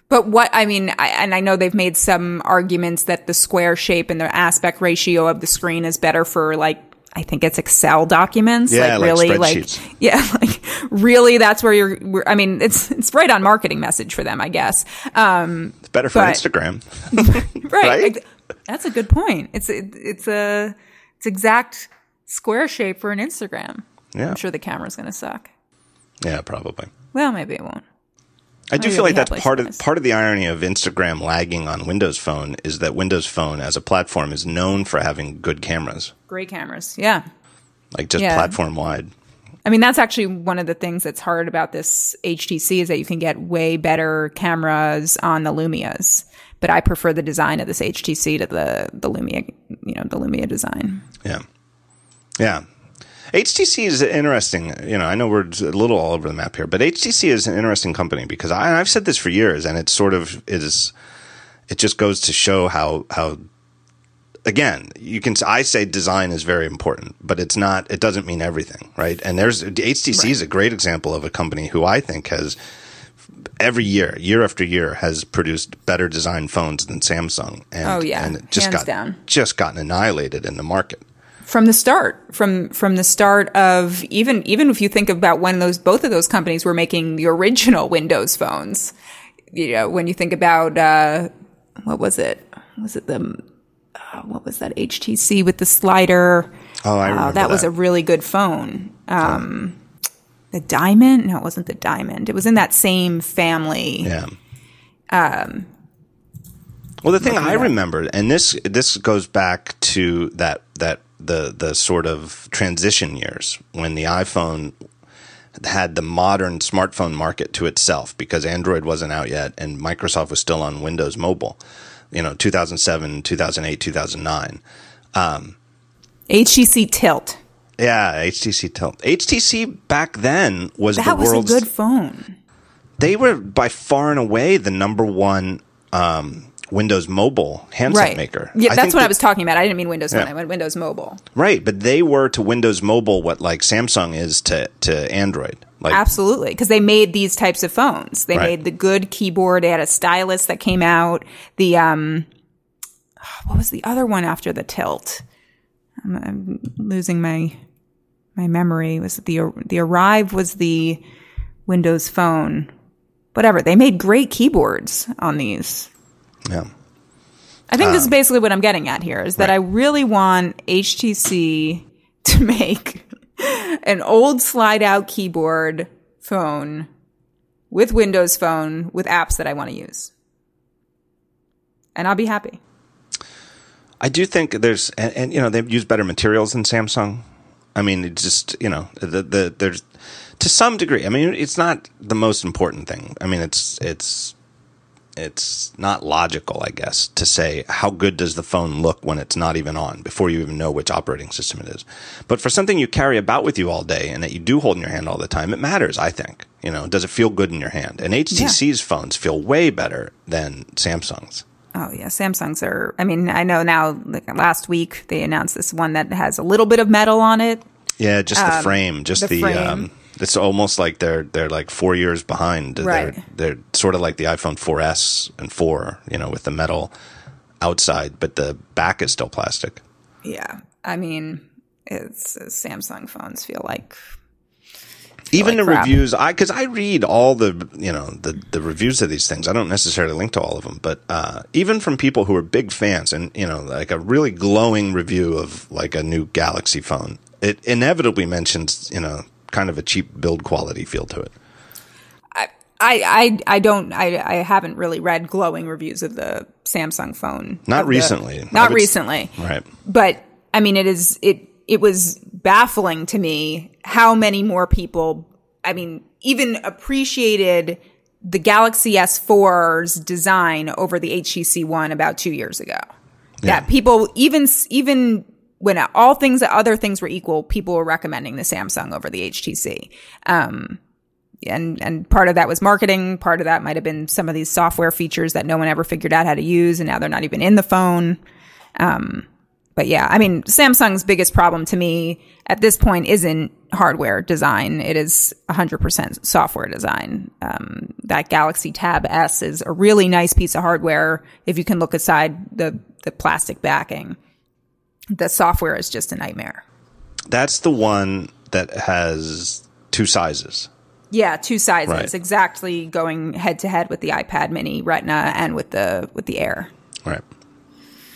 But what I mean, I, and I know they've made some arguments that the square shape and the aspect ratio of the screen is better for like I think it's Excel documents. Yeah, like really, like yeah, like really, that's where you're. I mean, it's it's right on marketing message for them, I guess. Um, It's better for But- Instagram. right. Right? That's a good point. It's it, it's a it's exact square shape for an Instagram. Yeah. I'm sure the camera's going to suck. Yeah, probably. Well, maybe it won't. I do Oh, feel like that's part of part of the irony of Instagram lagging on Windows Phone is that Windows Phone as a platform is known for having good cameras, Great cameras. Yeah. like just Yeah. platform wide. I mean, that's actually one of the things that's hard about this HTC is that you can get way better cameras on the Lumias. But I prefer the design of this HTC to the the Lumia, you know, the Lumia design. Yeah. Yeah. HTC is interesting. You know, I know we're a little all over the map here, but HTC is an interesting company because I, I've said this for years, and it's sort of it is. It just goes to show how how. Again, you can. I say design is very important, but it's not. It doesn't mean everything, right? And there's HTC is a great example of a company who I think has every year, year after year, has produced better designed phones than Samsung. And, Oh, yeah. and just Hands got down. just gotten annihilated in the market. From the start from from the start of even even if you think about when those both of those companies were making the original windows phones you know when you think about uh what was it? Was it the uh, what was that htc with the slider? Oh, I Uh, remember that was a really good phone. Um the diamond? No it wasn't the diamond. It was in that same family. Yeah. Um, well, the thing I remembered, and this this goes back to that that the the sort of transition years when the iPhone had the modern smartphone market to itself because Android wasn't out yet and Microsoft was still on Windows Mobile. You know, 2007, 2008, 2009. htc tilt Yeah, HTC Tilt. HTC back then was that the was a world's good phone they were by far and away the number one um, Windows Mobile handset right maker. yeah I that's what i was talking about i didn't mean windows phone i meant windows mobile right, but they were to Windows Mobile what like Samsung is to to Android. Like Absolutely, because they made these types of phones. They Right. made the good keyboard. They had a stylus that came out. The um, what was the other one after the tilt? I'm, I'm losing my my memory. Was it the the Arrive? Was the Windows Phone? Whatever. They made great keyboards on these. Yeah, I think this is basically what I'm getting at here is that Um, right. I really want HTC to make an old slide out keyboard phone with Windows Phone with apps that I want to use. And I'll be happy. I do think there's and, and you know they've used better materials than Samsung. I mean, it just you know the the there's to some degree. I mean, it's not the most important thing. I mean, it's it's it's not logical, I guess, to say how good does the phone look when it's not even on before you even know which operating system it is. But for something you carry about with you all day and that you do hold in your hand all the time, it matters. I think you know, does it feel good in your hand? And HTC's phones feel way better than Samsung's. Oh yeah, Samsungs are. I mean, I know now. Like last week, they announced this one that has a little bit of metal on it. Yeah, just the frame, just the the. frame. Um, it's almost like they're they're like four years behind. Right. They're they're sort of like the iPhone 4S and 4, you know, with the metal outside, but the back is still plastic. Yeah, I mean, it's Samsung phones feel like Even like the crap. reviews, I because I read all the you know the the reviews of these things. I don't necessarily link to all of them, but uh, even from people who are big fans and you know like a really glowing review of like a new Galaxy phone, it inevitably mentions you know kind of a cheap build quality feel to it. I, I, I don't, I, I haven't really read glowing reviews of the Samsung phone. Not Of the- recently. Not would recently. Right. But I mean, it is, it, it was baffling to me how many more people, I mean, even appreciated the Galaxy S4's design over the HTC One about two years ago. Yeah. That people, even, even when all things, other things were equal, people were recommending the Samsung over the HTC. Um, and and part of that was marketing. Part of that might have been some of these software features that no one ever figured out how to use, and now they're not even in the phone. Um, but yeah, I mean, Samsung's biggest problem to me at this point isn't hardware design. It is 100% software design. Um, that Galaxy Tab S is a really nice piece of hardware if you can look aside the, the plastic backing. The software is just a nightmare. That's the one that has two sizes. Yeah, two sizes Right. exactly going head to head with the iPad Mini Retina and with the with the Air. Right.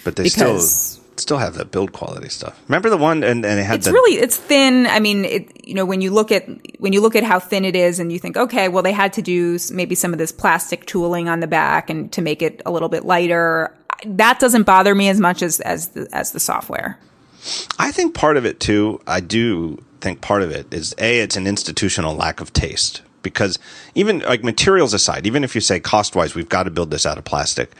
But they Because- still still have that build quality stuff. Remember the one and, and it had It's the really it's thin. I mean, it you know when you look at when you look at how thin it is, and you think, okay, well they had to do maybe some of this plastic tooling on the back and to make it a little bit lighter. That doesn't bother me as much as as the, as the software. I think part of it too, I do think part of it is A, it's an institutional lack of taste. Because even like materials aside, even if you say cost wise, we've got to build this out of plastic,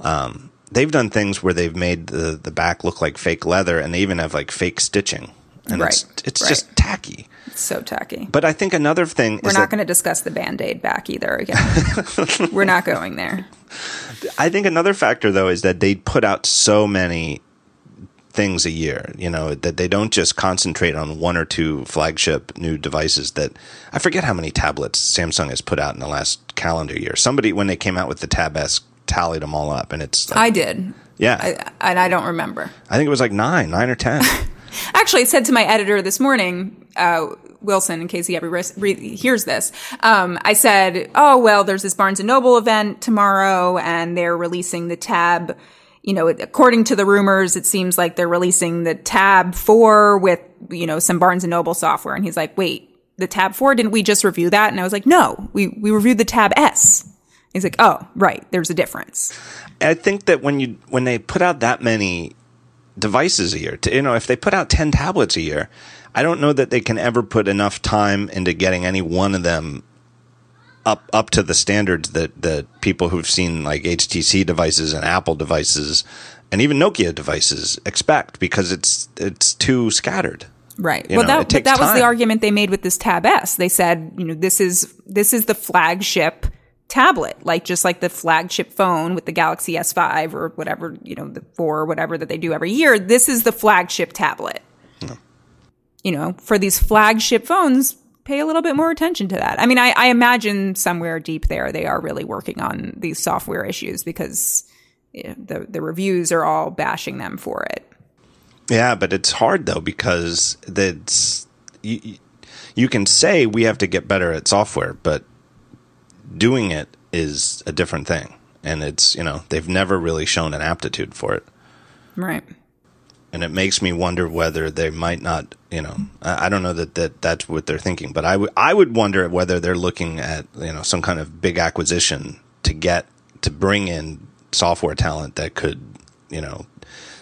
um, they've done things where they've made the, the back look like fake leather and they even have like fake stitching. And it's, Right, it's right. just tacky. It's so tacky. But I think another thing We're not going to discuss the band aid back either again. We're not going there. I think another factor though is that they put out so many things a year, you know, that they don't just concentrate on one or two flagship new devices that I forget how many tablets Samsung has put out in the last calendar year. Somebody when they came out with the Tab S tallied them all up and it's like, I did, yeah, I, and I don't remember. I think it was like 9, 9 or 10. Actually, I said to my editor this morning, uh, Wilson, in case he ever res- re- hears this, um, I said, "Oh well, there's this Barnes and Noble event tomorrow, and they're releasing the Tab. You know, according to the rumors, it seems like they're releasing the Tab Four with you know some Barnes and Noble software." And he's like, "Wait, the Tab Four? Didn't we just review that?" And I was like, "No, we we reviewed the Tab S." He's like, "Oh, right, there's a difference." I think that when you when they put out that many devices a year, to, you know, if they put out ten tablets a year, I don't know that they can ever put enough time into getting any one of them up up to the standards that that people who've seen like HTC devices and Apple devices and even Nokia devices expect because it's it's too scattered. Right. You well, know, that that was the argument they made with this Tab S. They said, you know, this is this is the flagship tablet, like just like the flagship phone with the Galaxy S5 or whatever, you know, the 4 or whatever that they do every year. This is the flagship tablet. You know, for these flagship phones, pay a little bit more attention to that. I mean, I, I imagine somewhere deep there they are really working on these software issues because you know, the the reviews are all bashing them for it. Yeah, but it's hard though because that's you, you- you can say we have to get better at software, but doing it is a different thing. And it's, you know, they've never really shown an aptitude for it. Right. And it makes me wonder whether they might not, you know, I, I don't know that, that that's what they're thinking, but I would I would wonder whether they're looking at, you know, some kind of big acquisition to get to bring in software talent that could, you know,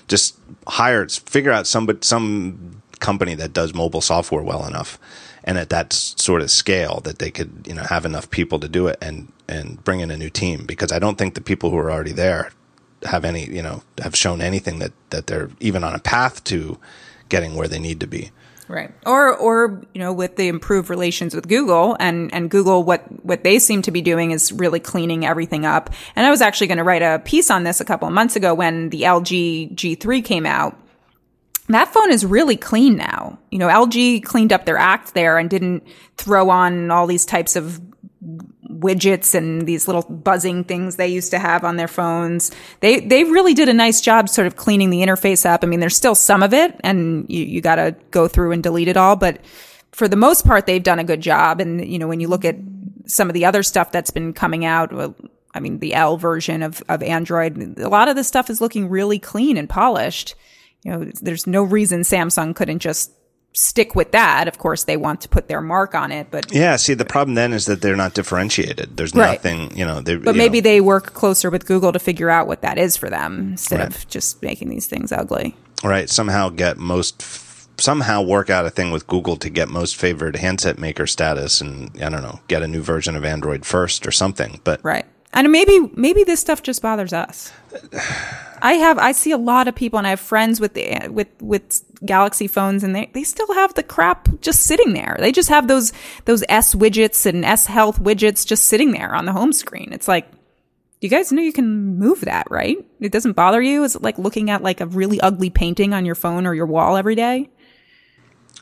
just hire figure out some some company that does mobile software well enough and at that sort of scale that they could you know have enough people to do it and and bring in a new team because I don't think the people who are already there have any you know have shown anything that that they're even on a path to getting where they need to be. Right. Or or you know with the improved relations with Google and and Google what what they seem to be doing is really cleaning everything up. And I was actually going to write a piece on this a couple of months ago when the LG G3 came out. That phone is really clean now. You know, LG cleaned up their act there and didn't throw on all these types of widgets and these little buzzing things they used to have on their phones. They they really did a nice job sort of cleaning the interface up. I mean, there's still some of it and you, you got to go through and delete it all, but for the most part they've done a good job and you know, when you look at some of the other stuff that's been coming out, well, I mean, the L version of of Android, a lot of the stuff is looking really clean and polished. You know, there's no reason Samsung couldn't just stick with that. Of course, they want to put their mark on it, but Yeah, see the problem then is that they're not differentiated. There's Right. nothing, you know, they But you maybe know, they work closer with Google to figure out what that is for them instead Right. of just making these things ugly. right somehow get most somehow work out a thing with Google to get most favored handset maker status and I don't know, get a new version of Android first or something. But Right. And maybe maybe this stuff just bothers us. I have I see a lot of people and I have friends with the with with Galaxy phones and they they still have the crap just sitting there. They just have those those S widgets and S health widgets just sitting there on the home screen. It's like you guys know you can move that, right? It doesn't bother you. Is it like looking at like a really ugly painting on your phone or your wall every day?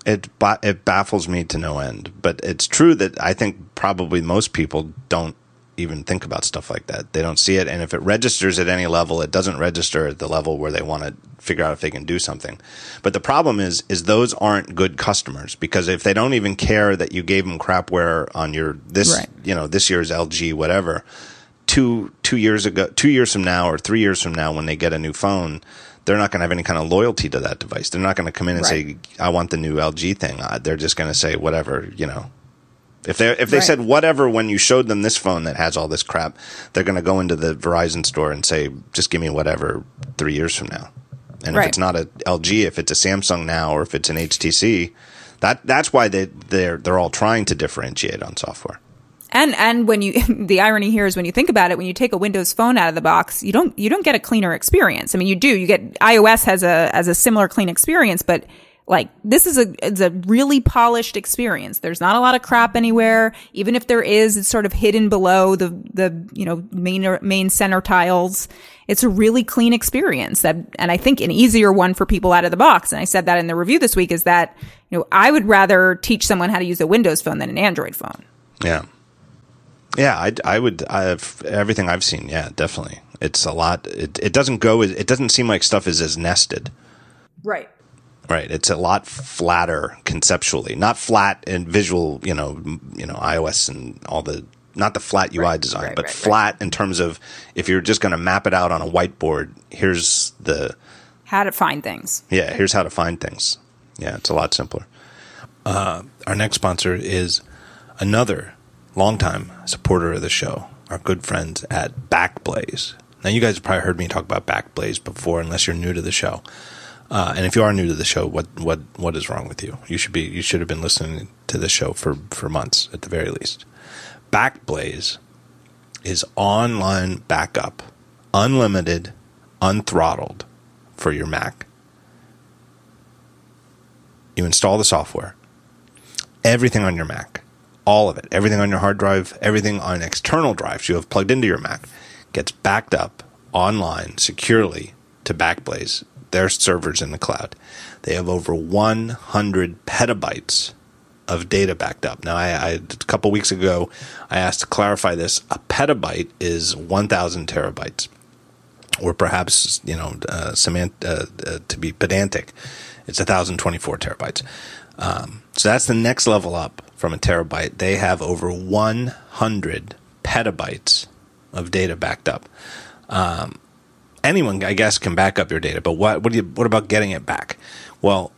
It it baffles me to no end, but it's true that I think probably most people don't even think about stuff like that. They don't see it, and if it registers at any level, it doesn't register at the level where they want to figure out if they can do something. But the problem is, is those aren't good customers because if they don't even care that you gave them crapware on your this, right. you know, this year's LG whatever, two two years ago, two years from now, or three years from now, when they get a new phone. They're not going to have any kind of loyalty to that device. They're not going to come in and right. say, "I want the new LG thing." Uh, they're just going to say, "Whatever," you know if they if they right. said whatever when you showed them this phone that has all this crap, they're going to go into the Verizon store and say, "Just give me whatever." Three years from now, and right. if it's not a LG, if it's a Samsung now, or if it's an HTC, that that's why they they're they're all trying to differentiate on software. And and when you the irony here is when you think about it, when you take a Windows phone out of the box, you don't you don't get a cleaner experience. I mean, you do. You get iOS has a as a similar clean experience, but like this is a it's a really polished experience. There's not a lot of crap anywhere. Even if there is, it's sort of hidden below the the you know main main center tiles. It's a really clean experience that, and I think an easier one for people out of the box. And I said that in the review this week is that you know I would rather teach someone how to use a Windows phone than an Android phone. Yeah, yeah, I, I would. I have everything I've seen. Yeah, definitely. It's a lot. It it doesn't go. It doesn't seem like stuff is as nested. Right. Right. It's a lot flatter conceptually, not flat and visual, you know, you know, iOS and all the, not the flat UI right, design, right, but right, flat in terms of if you're just going to map it out on a whiteboard, here's the, how to find things. Yeah. Here's how to find things. Yeah. It's a lot simpler. Uh, our next sponsor is another longtime supporter of the show, our good friends at Backblaze. Now, you guys have probably heard me talk about Backblaze before, unless you're new to the show. Uh, and if you are new to the show, what what what is wrong with you? You should be you should have been listening to the show for for months at the very least. Backblaze is online backup, unlimited, unthrottled for your Mac. You install the software, everything on your Mac, all of it, everything on your hard drive, everything on external drives you have plugged into your Mac, gets backed up online securely to Backblaze their servers in the cloud. They have over 100 petabytes of data backed up. Now, I, I, a couple weeks ago, I asked to clarify this. A petabyte is 1,000 terabytes, or perhaps you know, uh, semant- uh, uh, to be pedantic, it's 1,024 terabytes. Um, so that's the next level up from a terabyte. They have over 100 petabytes of data backed up. Um, anyone, I guess, can back up your data, but what what, you, what about getting it back? Well,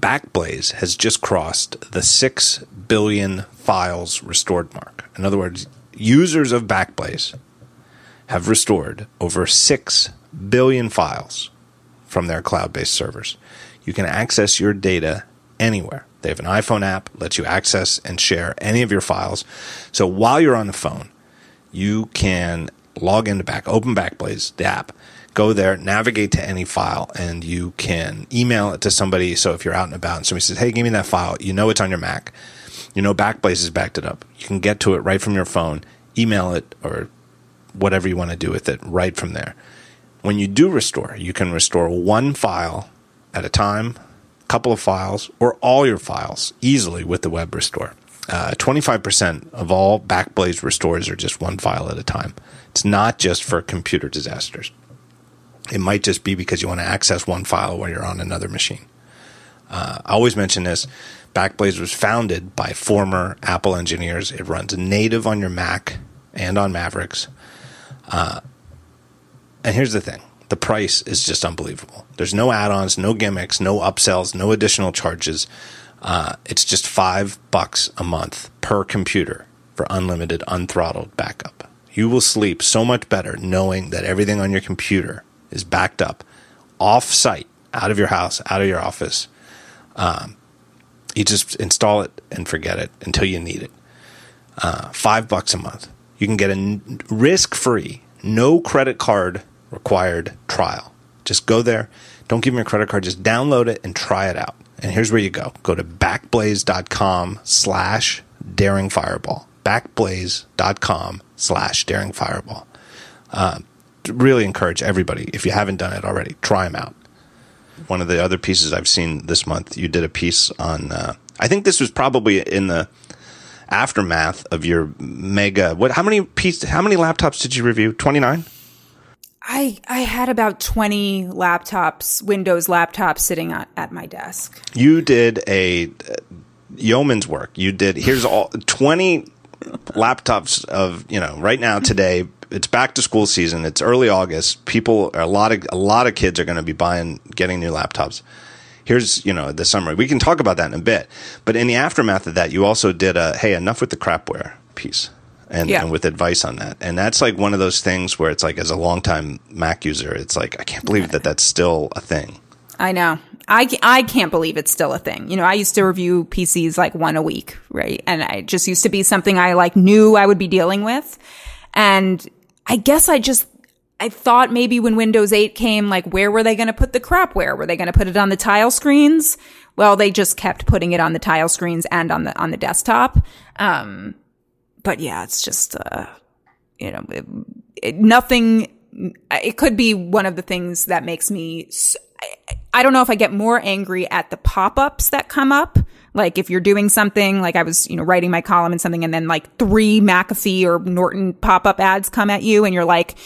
Backblaze has just crossed the six billion files restored mark. In other words, users of Backblaze have restored over six billion files from their cloud-based servers. You can access your data anywhere. They have an iPhone app, lets you access and share any of your files. So while you're on the phone, you can log into back, open Backblaze, the app, go there, navigate to any file, and you can email it to somebody. So if you're out and about and somebody says, Hey, give me that file, you know it's on your Mac. You know Backblaze has backed it up. You can get to it right from your phone, email it, or whatever you want to do with it right from there. When you do restore, you can restore one file at a time, a couple of files, or all your files easily with the web restore. Uh, 25% of all Backblaze restores are just one file at a time. It's not just for computer disasters. It might just be because you want to access one file while you're on another machine. Uh, I always mention this. Backblaze was founded by former Apple engineers. It runs native on your Mac and on Mavericks. Uh, and here's the thing the price is just unbelievable. There's no add ons, no gimmicks, no upsells, no additional charges. Uh, it's just five bucks a month per computer for unlimited, unthrottled backup. You will sleep so much better knowing that everything on your computer is backed up off site, out of your house, out of your office. Um, you just install it and forget it until you need it. Uh, five bucks a month. you can get a risk free, no credit card required trial. Just go there. Don't give me your credit card. Just download it and try it out. And here's where you go. Go to backblaze.com slash daring fireball. Backblaze.com slash daring fireball. Uh, really encourage everybody, if you haven't done it already, try them out. One of the other pieces I've seen this month, you did a piece on, uh, I think this was probably in the aftermath of your mega, what, how many piece, how many laptops did you review? 29? I I had about 20 laptops, Windows laptops sitting at, at my desk. You did a uh, yeoman's work. You did here's all 20 laptops of, you know, right now today it's back to school season. It's early August. People a lot of a lot of kids are going to be buying getting new laptops. Here's, you know, the summary. We can talk about that in a bit. But in the aftermath of that, you also did a hey, enough with the crapware piece and, yeah. and with advice on that. And that's like one of those things where it's like, as a longtime Mac user, it's like, I can't believe that that's still a thing. I know. I, I can't believe it's still a thing. You know, I used to review PCs like one a week, right? And I just used to be something I like knew I would be dealing with. And I guess I just, I thought maybe when Windows 8 came, like, where were they going to put the crapware? Were they going to put it on the tile screens? Well, they just kept putting it on the tile screens and on the, on the desktop. Um, but yeah, it's just, uh, you know, it, it, nothing. It could be one of the things that makes me. I, I don't know if I get more angry at the pop ups that come up. Like if you're doing something, like I was, you know, writing my column and something, and then like three McAfee or Norton pop up ads come at you, and you're like,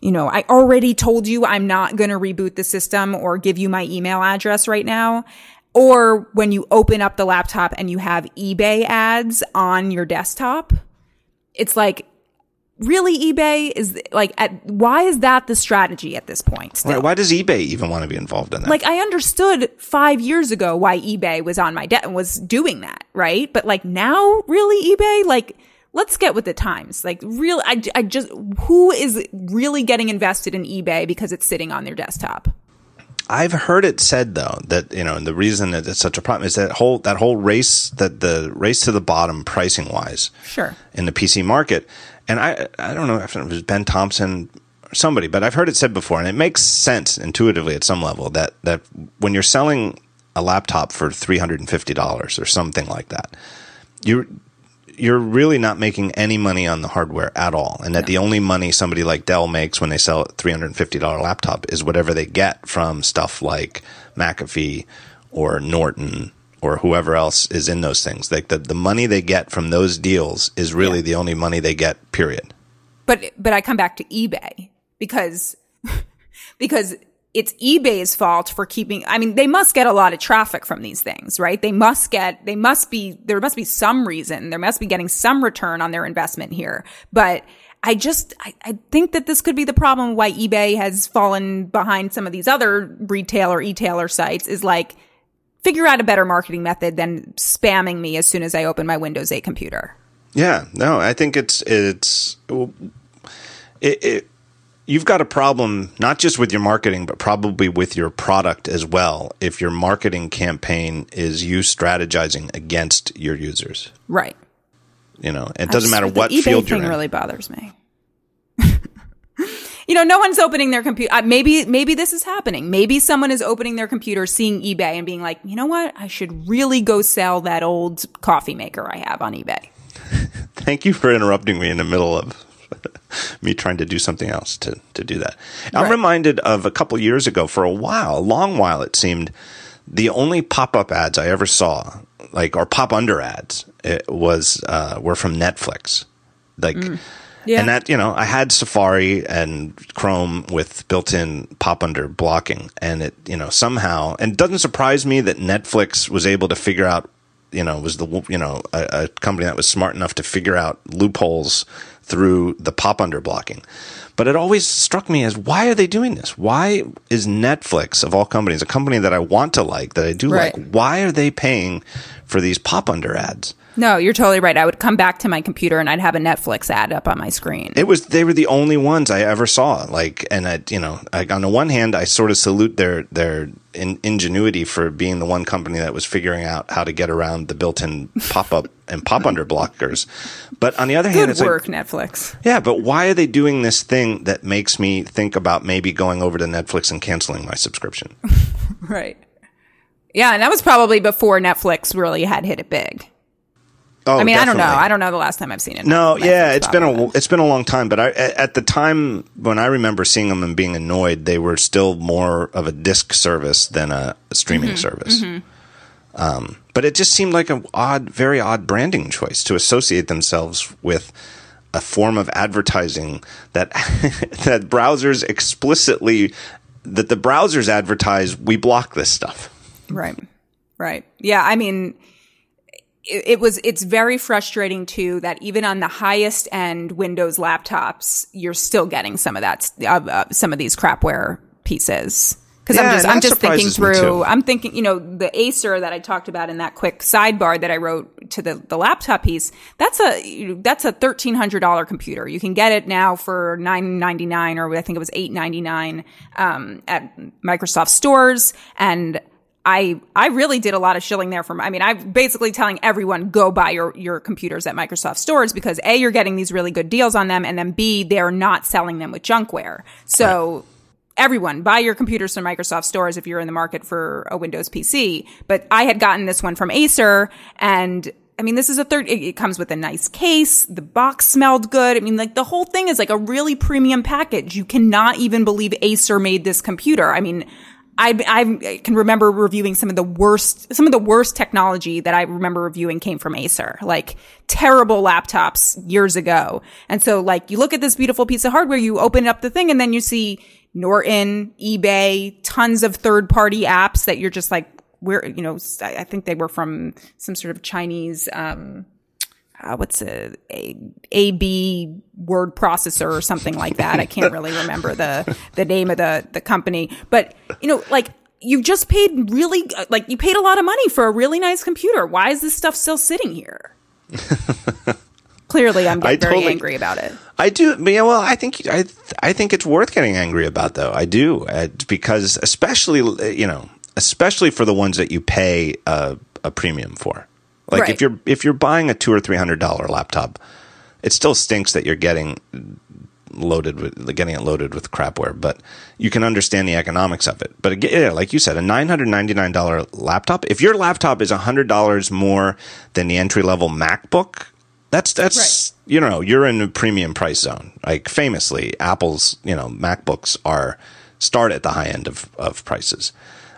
you know, I already told you I'm not going to reboot the system or give you my email address right now. Or when you open up the laptop and you have eBay ads on your desktop it's like really eBay is like at why is that the strategy at this point? Still? Right, why does eBay even want to be involved in that? Like I understood 5 years ago why eBay was on my debt and was doing that, right? But like now really eBay like let's get with the times. Like real I I just who is really getting invested in eBay because it's sitting on their desktop? I've heard it said though that you know the reason that it's such a problem is that whole that whole race that the race to the bottom pricing wise, sure, in the PC market. And I I don't know if it was Ben Thompson or somebody, but I've heard it said before, and it makes sense intuitively at some level that that when you're selling a laptop for three hundred and fifty dollars or something like that, you're you're really not making any money on the hardware at all, and that no. the only money somebody like Dell makes when they sell a three hundred and fifty dollar laptop is whatever they get from stuff like McAfee or Norton or whoever else is in those things. Like the, the money they get from those deals is really yeah. the only money they get. Period. But but I come back to eBay because because it's eBay's fault for keeping, I mean, they must get a lot of traffic from these things, right? They must get, they must be, there must be some reason, there must be getting some return on their investment here. But I just, I, I think that this could be the problem why eBay has fallen behind some of these other retail or e-tailer sites is like, figure out a better marketing method than spamming me as soon as I open my Windows 8 computer. Yeah, no, I think it's, it's, it, it you've got a problem not just with your marketing, but probably with your product as well. If your marketing campaign is you strategizing against your users, right? You know, it doesn't matter what eBay field you're in. Really bothers me. You know, no one's opening their computer. Uh, maybe, maybe this is happening. Maybe someone is opening their computer, seeing eBay, and being like, you know what? I should really go sell that old coffee maker I have on eBay. Thank you for interrupting me in the middle of me trying to do something else to, to do that. Right. I'm reminded of a couple years ago, for a while, a long while it seemed, the only pop up ads I ever saw, like, or pop under ads, it was, uh, were from Netflix. Like, mm. Yeah. And that, you know, I had Safari and Chrome with built in pop under blocking. And it, you know, somehow, and it doesn't surprise me that Netflix was able to figure out, you know, was the, you know, a, a company that was smart enough to figure out loopholes through the pop under blocking. But it always struck me as why are they doing this? Why is Netflix of all companies, a company that I want to like, that I do right. like, why are they paying for these pop under ads? No, you're totally right. I would come back to my computer and I'd have a Netflix ad up on my screen. It was they were the only ones I ever saw. Like, and I, you know, I, on the one hand, I sort of salute their their in, ingenuity for being the one company that was figuring out how to get around the built-in pop-up and pop under blockers. But on the other hand, Good it's work, like, Netflix. yeah, but why are they doing this thing that makes me think about maybe going over to Netflix and canceling my subscription? Right. Yeah, and that was probably before Netflix really had hit it big. Oh, I mean, I don't know. I don't know the last time I've seen it. No, yeah, it's been a it's been a long time, but I at the time when I remember seeing them and being annoyed, they were still more of a disc service than a, a streaming service. Um, but it just seemed like an odd, very odd branding choice to associate themselves with a form of advertising that that browsers explicitly that the browsers advertise we block this stuff. Right. Right. Yeah. I mean, it, it was, it's very frustrating too that even on the highest end Windows laptops, you're still getting some of that, uh, uh, some of these crapware pieces. Cause Yeah, I'm just, I'm just thinking through. I'm thinking, you know, the Acer that I talked about in that quick sidebar that I wrote to the, the laptop piece, that's a, that's a $1,300 computer. You can get it now for $9.99 or I think it was $8.99, um, at Microsoft stores. And I I really did a lot of shilling there from I mean I'm basically telling everyone go buy your your computers at Microsoft stores because A you're getting these really good deals on them and then B they're not selling them with junkware. So everyone buy your computers from Microsoft stores if you're in the market for a Windows PC. But I had gotten this one from Acer and I mean, this is a third, it, it comes with a nice case. The box smelled good. I mean, like the whole thing is like a really premium package. You cannot even believe Acer made this computer. I mean, I, I can remember reviewing some of the worst, some of the worst technology that I remember reviewing came from Acer, like terrible laptops years ago. And so like you look at this beautiful piece of hardware, you open up the thing and then you see Norton, eBay, tons of third party apps that you're just like, where, you know, I think they were from some sort of Chinese, um, uh, what's a, a AB word processor or something like that. I can't really remember the the name of the the company, but you know, like you just paid really uh, like you paid a lot of money for a really nice computer. Why is this stuff still sitting here? Clearly, I'm getting very totally- angry about it. I do. Yeah, well, I think I I think it's worth getting angry about, though. I do uh, because, especially uh, you know, especially for the ones that you pay a, a premium for. Like Right. if you're if you're buying a two or three hundred dollar laptop, it still stinks that you're getting loaded with getting it loaded with crapware. But you can understand the economics of it. But again, yeah, like you said, a nine hundred ninety nine dollar laptop. If your laptop is hundred dollars more than the entry level MacBook, that's that's you know you're in a premium price zone. Like famously, Apple's you know MacBooks are start at the high end of of prices.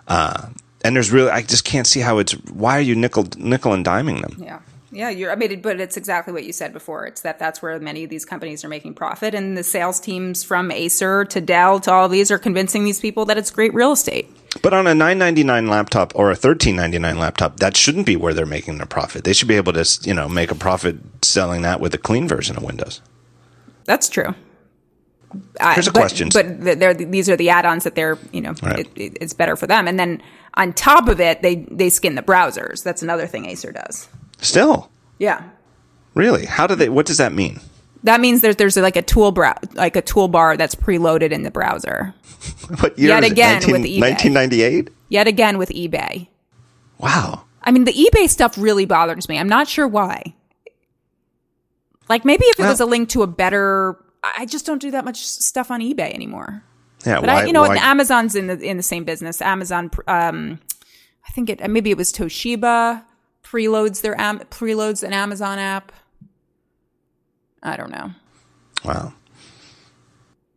Uh, and there's really, I just can't see how it's. Why are you nickel nickel and diming them? Yeah. Yeah, you're, I mean, but it's exactly what you said before. It's that that's where many of these companies are making profit, and the sales teams from Acer to Dell to all of these are convincing these people that it's great real estate. But on a nine ninety nine laptop or a thirteen ninety nine laptop, that shouldn't be where they're making their profit. They should be able to, you know, make a profit selling that with a clean version of Windows. That's true. I- Here's a question. but they're, these are the add-ons that they're, you know, Right. it, it, it's better for them. And then on top of it, they they skin the browsers. That's another thing Acer does. Still, Yeah, really, how do they? What does that mean? that means there's there's like a tool brow like a toolbar that's preloaded in the browser. What year Yet again with 19- eBay. 1998? Yet again with eBay. Wow. I mean, the eBay stuff really bothers me. I'm not sure why. Like maybe if it Well- was a link to a better, I just don't do that much stuff on eBay anymore. Yeah. But why, I, you know, why- Amazon's in the in the same business. Amazon, um, I think it maybe it was Toshiba preloads their am, preloads an Amazon app. I don't know. wow.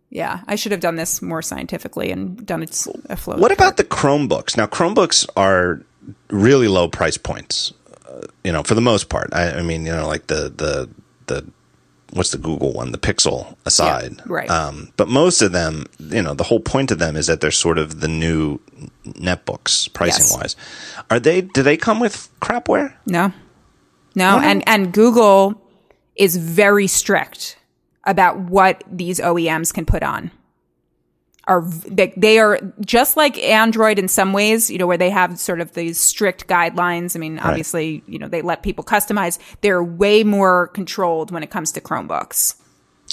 Yeah, I should have done this more scientifically and done it a flow. What about the Chromebooks? Now, Chromebooks are really low price points. Uh, you know, for the most part. I, I mean, you know, like the the the what's the Google one, the Pixel aside, right. Um, but most of them, you know, the whole point of them is that they're sort of the new netbooks pricing Yes. wise. Are they? Do they come with crapware? No, no, and and Google is very strict about what these OEMs can put on. Are they, they are just like Android in some ways, you know, where they have sort of these strict guidelines. I mean, obviously, you know, they let people customize. They're way more controlled when it comes to Chromebooks.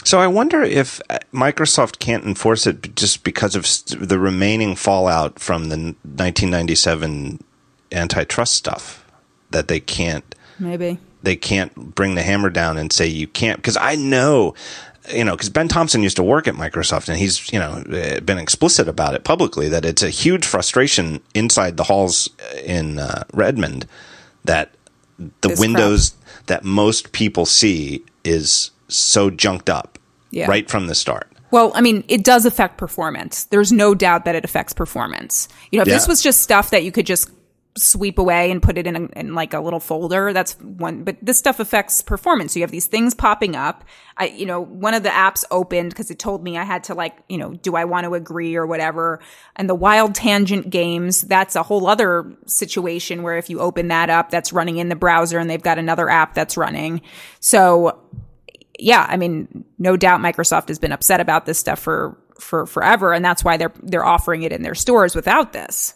So I wonder if uh, Microsoft can't enforce it just because of the remaining fallout from the 1997 antitrust stuff that they can't Maybe. they can't bring the hammer down and say you can't because I know you know because Ben Thompson used to work at Microsoft and he's you know uh, been explicit about it publicly that it's a huge frustration inside the halls in uh, Redmond that the This Windows that most people see is so junked up Yeah. right from the start. Well, I mean, it does affect performance. There's no doubt that it affects performance. You know, if this was just stuff that you could just sweep away and put it in, a, in like a little folder, that's one. But this stuff affects performance. So you have these things popping up. I, you know, one of the apps opened because it told me I had to like, you know, do I want to agree or whatever. And the WildTangent games, that's a whole other situation where if you open that up, that's running in the browser and they've got another app that's running. So yeah, I mean, no doubt Microsoft has been upset about this stuff for for forever, and that's why they're they're offering it in their stores without this.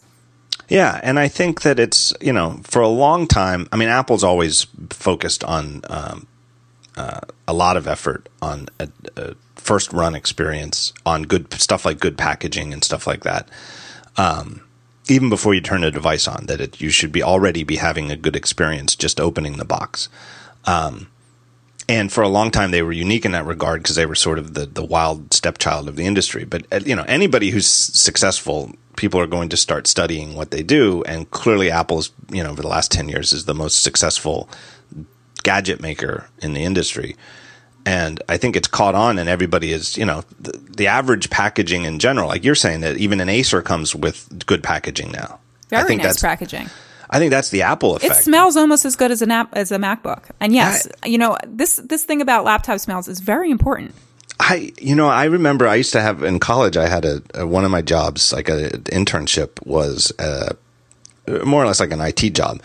Yeah, and I think that it's you know for a long time. I mean, Apple's always focused on um, uh, a lot of effort on a, a first run experience, on good stuff like good packaging and stuff like that. Um, even before you turn a device on, that it, you should be already be having a good experience just opening the box. Um, and for a long time, they were unique in that regard because they were sort of the, the wild stepchild of the industry. But uh, you know, anybody who's successful, people are going to start studying what they do. And clearly, Apple's you know over the last ten years is the most successful gadget maker in the industry. And I think it's caught on, and everybody is, you know, the, the average packaging in general. Like you're saying that even an Acer comes with good packaging now. Very I think nice that's packaging. I think that's the Apple effect. It smells almost as good as an app as a MacBook. And yes, you know this this thing about laptop smells is very important. I, you know, I remember I used to have in college. I had a, a one of my jobs, like a internship, was uh, more or less like an IT job,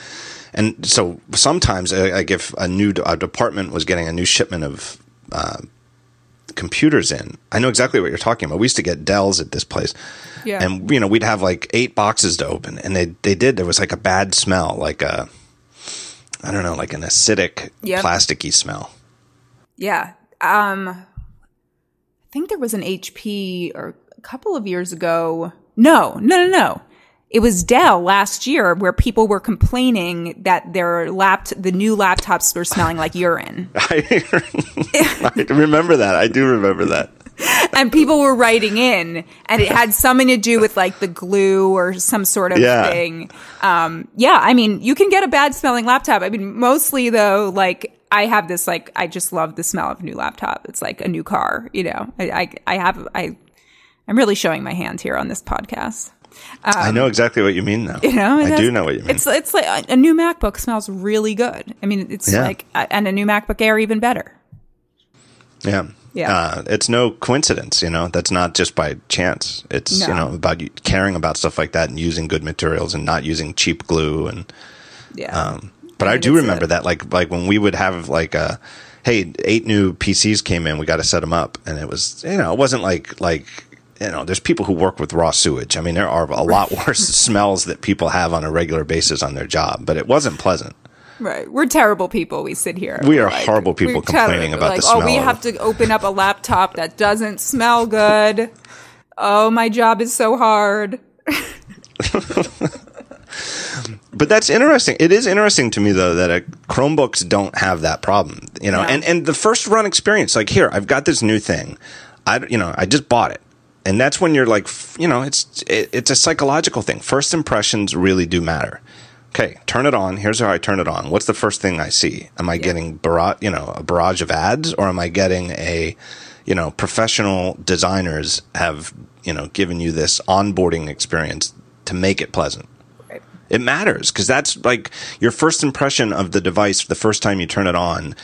and so sometimes, uh, like if a new a department was getting a new shipment of uh, computers in, I know exactly what you're talking about. We used to get Dells at this place, Yeah. and you know we'd have like eight boxes to open, and they they did. There was like a bad smell, like a I don't know, like an acidic, Yep. plasticky smell. Yeah. Um I think there was an HP or a couple of years ago. No, no, no, no. It was Dell last year where people were complaining that their lapt the new laptops were smelling like urine. I, I remember that. I do remember that. and people were writing in and it had something to do with like the glue or some sort of Yeah. thing um yeah i mean you can get a bad smelling laptop i mean mostly though like i have this like i just love the smell of a new laptop it's like a new car you know i i, I have i i'm really showing my hand here on this podcast I know exactly what you mean, though. Um, you know I do know what you mean. it's it's like a, new macbook smells really good i mean it's Yeah. like and a new macbook air even better yeah, Yeah. Uh, it's no coincidence, you know. That's not just by chance. It's you know about caring about stuff like that and using good materials and not using cheap glue and. yeah Um, but I, think do remember a- that, like like when we would have like a, hey, eight new PCs came in, we got to set them up, and it was you know it wasn't like like you know there's people who work with raw sewage. I mean there are a lot worse smells that people have on a regular basis on their job, but it wasn't pleasant. Right. We're terrible people. We sit here. We are Like, horrible people complaining terrible. about like, the Oh, we smell have to open up a laptop that doesn't smell good. Oh, my job is so hard. But that's interesting. It is interesting to me though that uh, Chromebooks don't have that problem. You know, No. and and the first run experience, like here, I've got this new thing. I you know I just bought it, and that's when you're like, you know, it's it, it's a psychological thing. First impressions really do matter. Okay, turn it on. Here's how I turn it on. What's the first thing I see? Am I getting barrage, you know, a barrage of ads, or am I getting a, you know, professional designers have you know given you this onboarding experience to make it pleasant? It matters because that's like your first impression of the device the first time you turn it on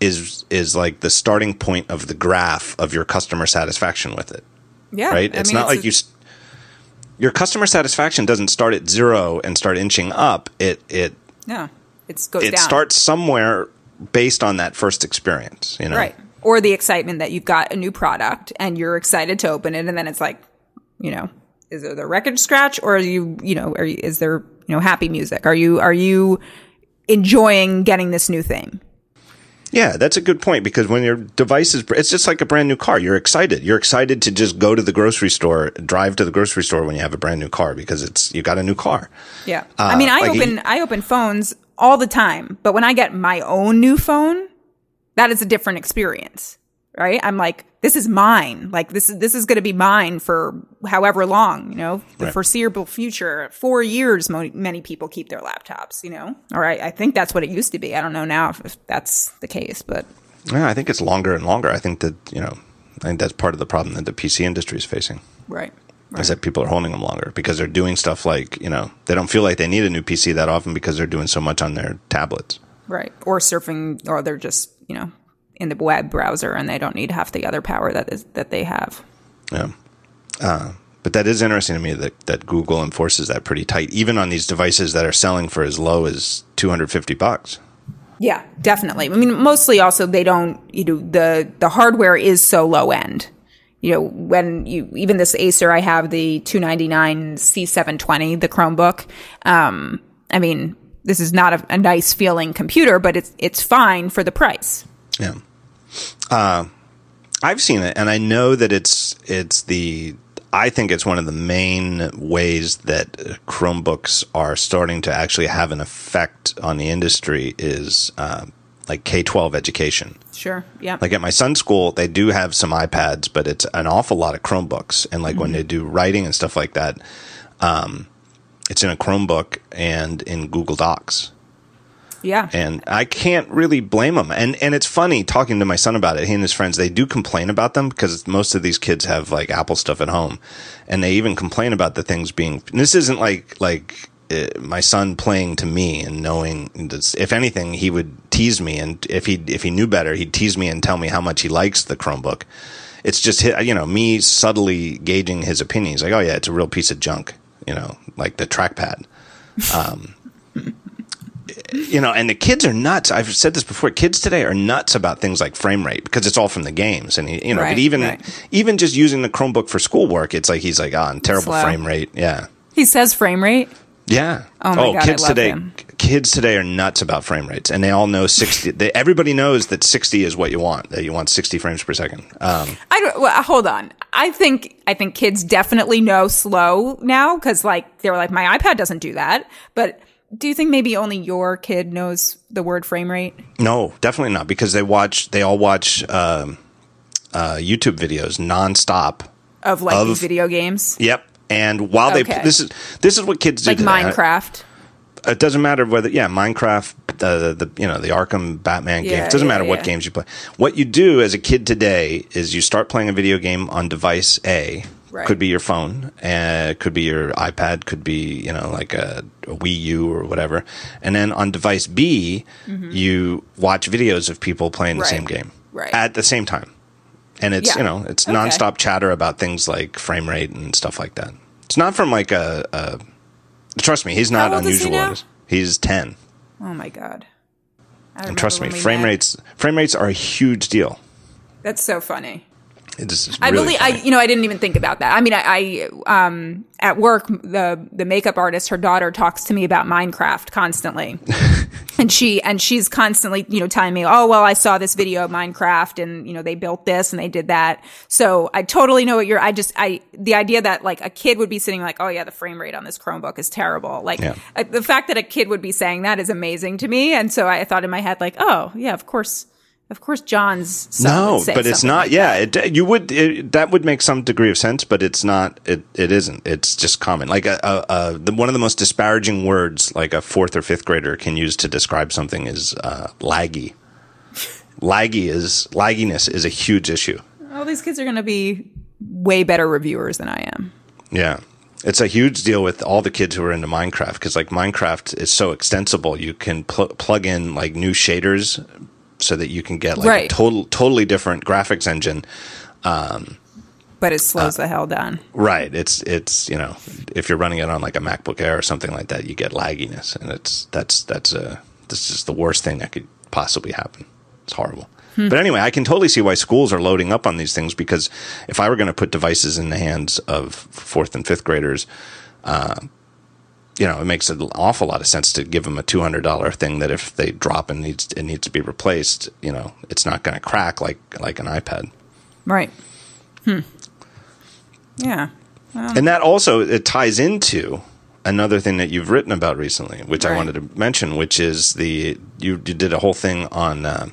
is is like the starting point of the graph of your customer satisfaction with it, Yeah. right? I it's mean, not like you s- your customer satisfaction doesn't start at 0 and start inching up. It it No. It goes it down. starts somewhere based on that first experience, you know. Right. Or the excitement that you've got a new product and you're excited to open it, and then it's like, you know, is there the record scratch or are you, you know, are you, is there, you know, happy music? Are you, are you enjoying getting this new thing? Yeah, that's a good point because when your device is, it's just like a brand new car. You're excited. You're excited to just go to the grocery store, drive to the grocery store when you have a brand new car because it's you got a new car. Yeah, uh, I mean, I like open I open phones all the time, but when I get my own new phone, that is a different experience right? I'm like, this is mine. Like this is this is going to be mine for however long, you know, the right. foreseeable future. Four years, mo- many people keep their laptops, you know, or I, I, think that's what it used to be. I don't know now if, if that's the case, but yeah, I think it's longer and longer. I think that you know, I think that's part of the problem that the PC industry is facing. Right. Right. Is that people are holding them longer because they're doing stuff like you know they don't feel like they need a new PC that often because they're doing so much on their tablets, right? Or surfing, or they're just you know in the web browser and they don't need half the other power that is that they have. Yeah. Uh, but that is interesting to me that, that Google enforces that pretty tight, even on these devices that are selling for as low as 250 bucks. Yeah, definitely. I mean, mostly also they don't, you know, the, the hardware is so low end. You know, when you, even this Acer, I have the 299 C720, the Chromebook. Um, I mean, this is not a, a nice feeling computer, but it's, it's fine for the price. Yeah. Uh, I've seen it, and I know that it's it's the. I think it's one of the main ways that Chromebooks are starting to actually have an effect on the industry is uh, like K twelve education. Sure. Yeah. Like at my son's school, they do have some iPads, but it's an awful lot of Chromebooks, and like mm-hmm. when they do writing and stuff like that, um, it's in a Chromebook and in Google Docs. Yeah. And I can't really blame them. And and it's funny talking to my son about it. He and his friends, they do complain about them because most of these kids have like Apple stuff at home. And they even complain about the things being this isn't like like uh, my son playing to me and knowing this, if anything he would tease me and if he if he knew better he'd tease me and tell me how much he likes the Chromebook. It's just you know me subtly gauging his opinion. He's like, "Oh yeah, it's a real piece of junk," you know, like the trackpad. Um, you know, and the kids are nuts. I've said this before. Kids today are nuts about things like frame rate because it's all from the games, and you know, right, but even right. even just using the Chromebook for schoolwork, it's like he's like, oh, terrible Slow. frame rate. Yeah, he says frame rate. Yeah. Oh my oh, god, kids today, him. kids today are nuts about frame rates, and they all know sixty. they, everybody knows that sixty is what you want. That you want sixty frames per second. Um, I don't, well, hold on. I think I think kids definitely know slow now because like they're like my iPad doesn't do that, but do you think maybe only your kid knows the word frame rate? No, definitely not because they watch. They all watch um, uh, YouTube videos nonstop of like of, video games. Yep, and while okay. they this is this is what kids do like today. Minecraft. It doesn't matter whether yeah Minecraft the the you know the Arkham Batman yeah, game. It doesn't yeah, matter what games you play. What you do as a kid today is you start playing a video game on device A Right. Could be your phone, uh, could be your iPad, could be you know like a, a Wii U or whatever. And then on device B, mm-hmm. you watch videos of people playing the right. same game right. at the same time, and it's yeah. you know it's okay. nonstop chatter about things like frame rate and stuff like that. It's not from like a. a trust me, he's not unusual. He he's ten. Oh my god! And trust me, frame met. rates frame rates are a huge deal. That's so funny. Just I really, I you know, I didn't even think about that. I mean, I, I um at work the the makeup artist, her daughter talks to me about Minecraft constantly, and she and she's constantly you know telling me, oh well, I saw this video of Minecraft, and you know they built this and they did that. So I totally know what you're. I just I the idea that like a kid would be sitting like, oh yeah, the frame rate on this Chromebook is terrible. Like yeah. I, the fact that a kid would be saying that is amazing to me, and so I thought in my head like, oh yeah, of course of course, John's no, but it's not. Like yeah, it, you would it, that would make some degree of sense, but it's not. It it isn't. It's just common. Like a, a, a the, one of the most disparaging words like a fourth or fifth grader can use to describe something is uh, laggy. laggy is lagginess is a huge issue. All these kids are going to be way better reviewers than I am. Yeah. It's a huge deal with all the kids who are into Minecraft because like Minecraft is so extensible. You can pl- plug in like new shaders so that you can get like right. a total totally different graphics engine. Um, but it slows uh, the hell down. Right. It's it's you know if you're running it on like a MacBook Air or something like that, you get lagginess, and it's that's that's a this is the worst thing that could possibly happen. It's horrible. Hmm. But anyway, I can totally see why schools are loading up on these things because if I were going to put devices in the hands of fourth and fifth graders, uh, you know, it makes an awful lot of sense to give them a two hundred dollar thing that if they drop and needs it needs to be replaced, you know, it's not going to crack like like an iPad. Right. Hmm. Yeah. And that also it ties into another thing that you've written about recently, which right. I wanted to mention, which is the you, you did a whole thing on. Uh,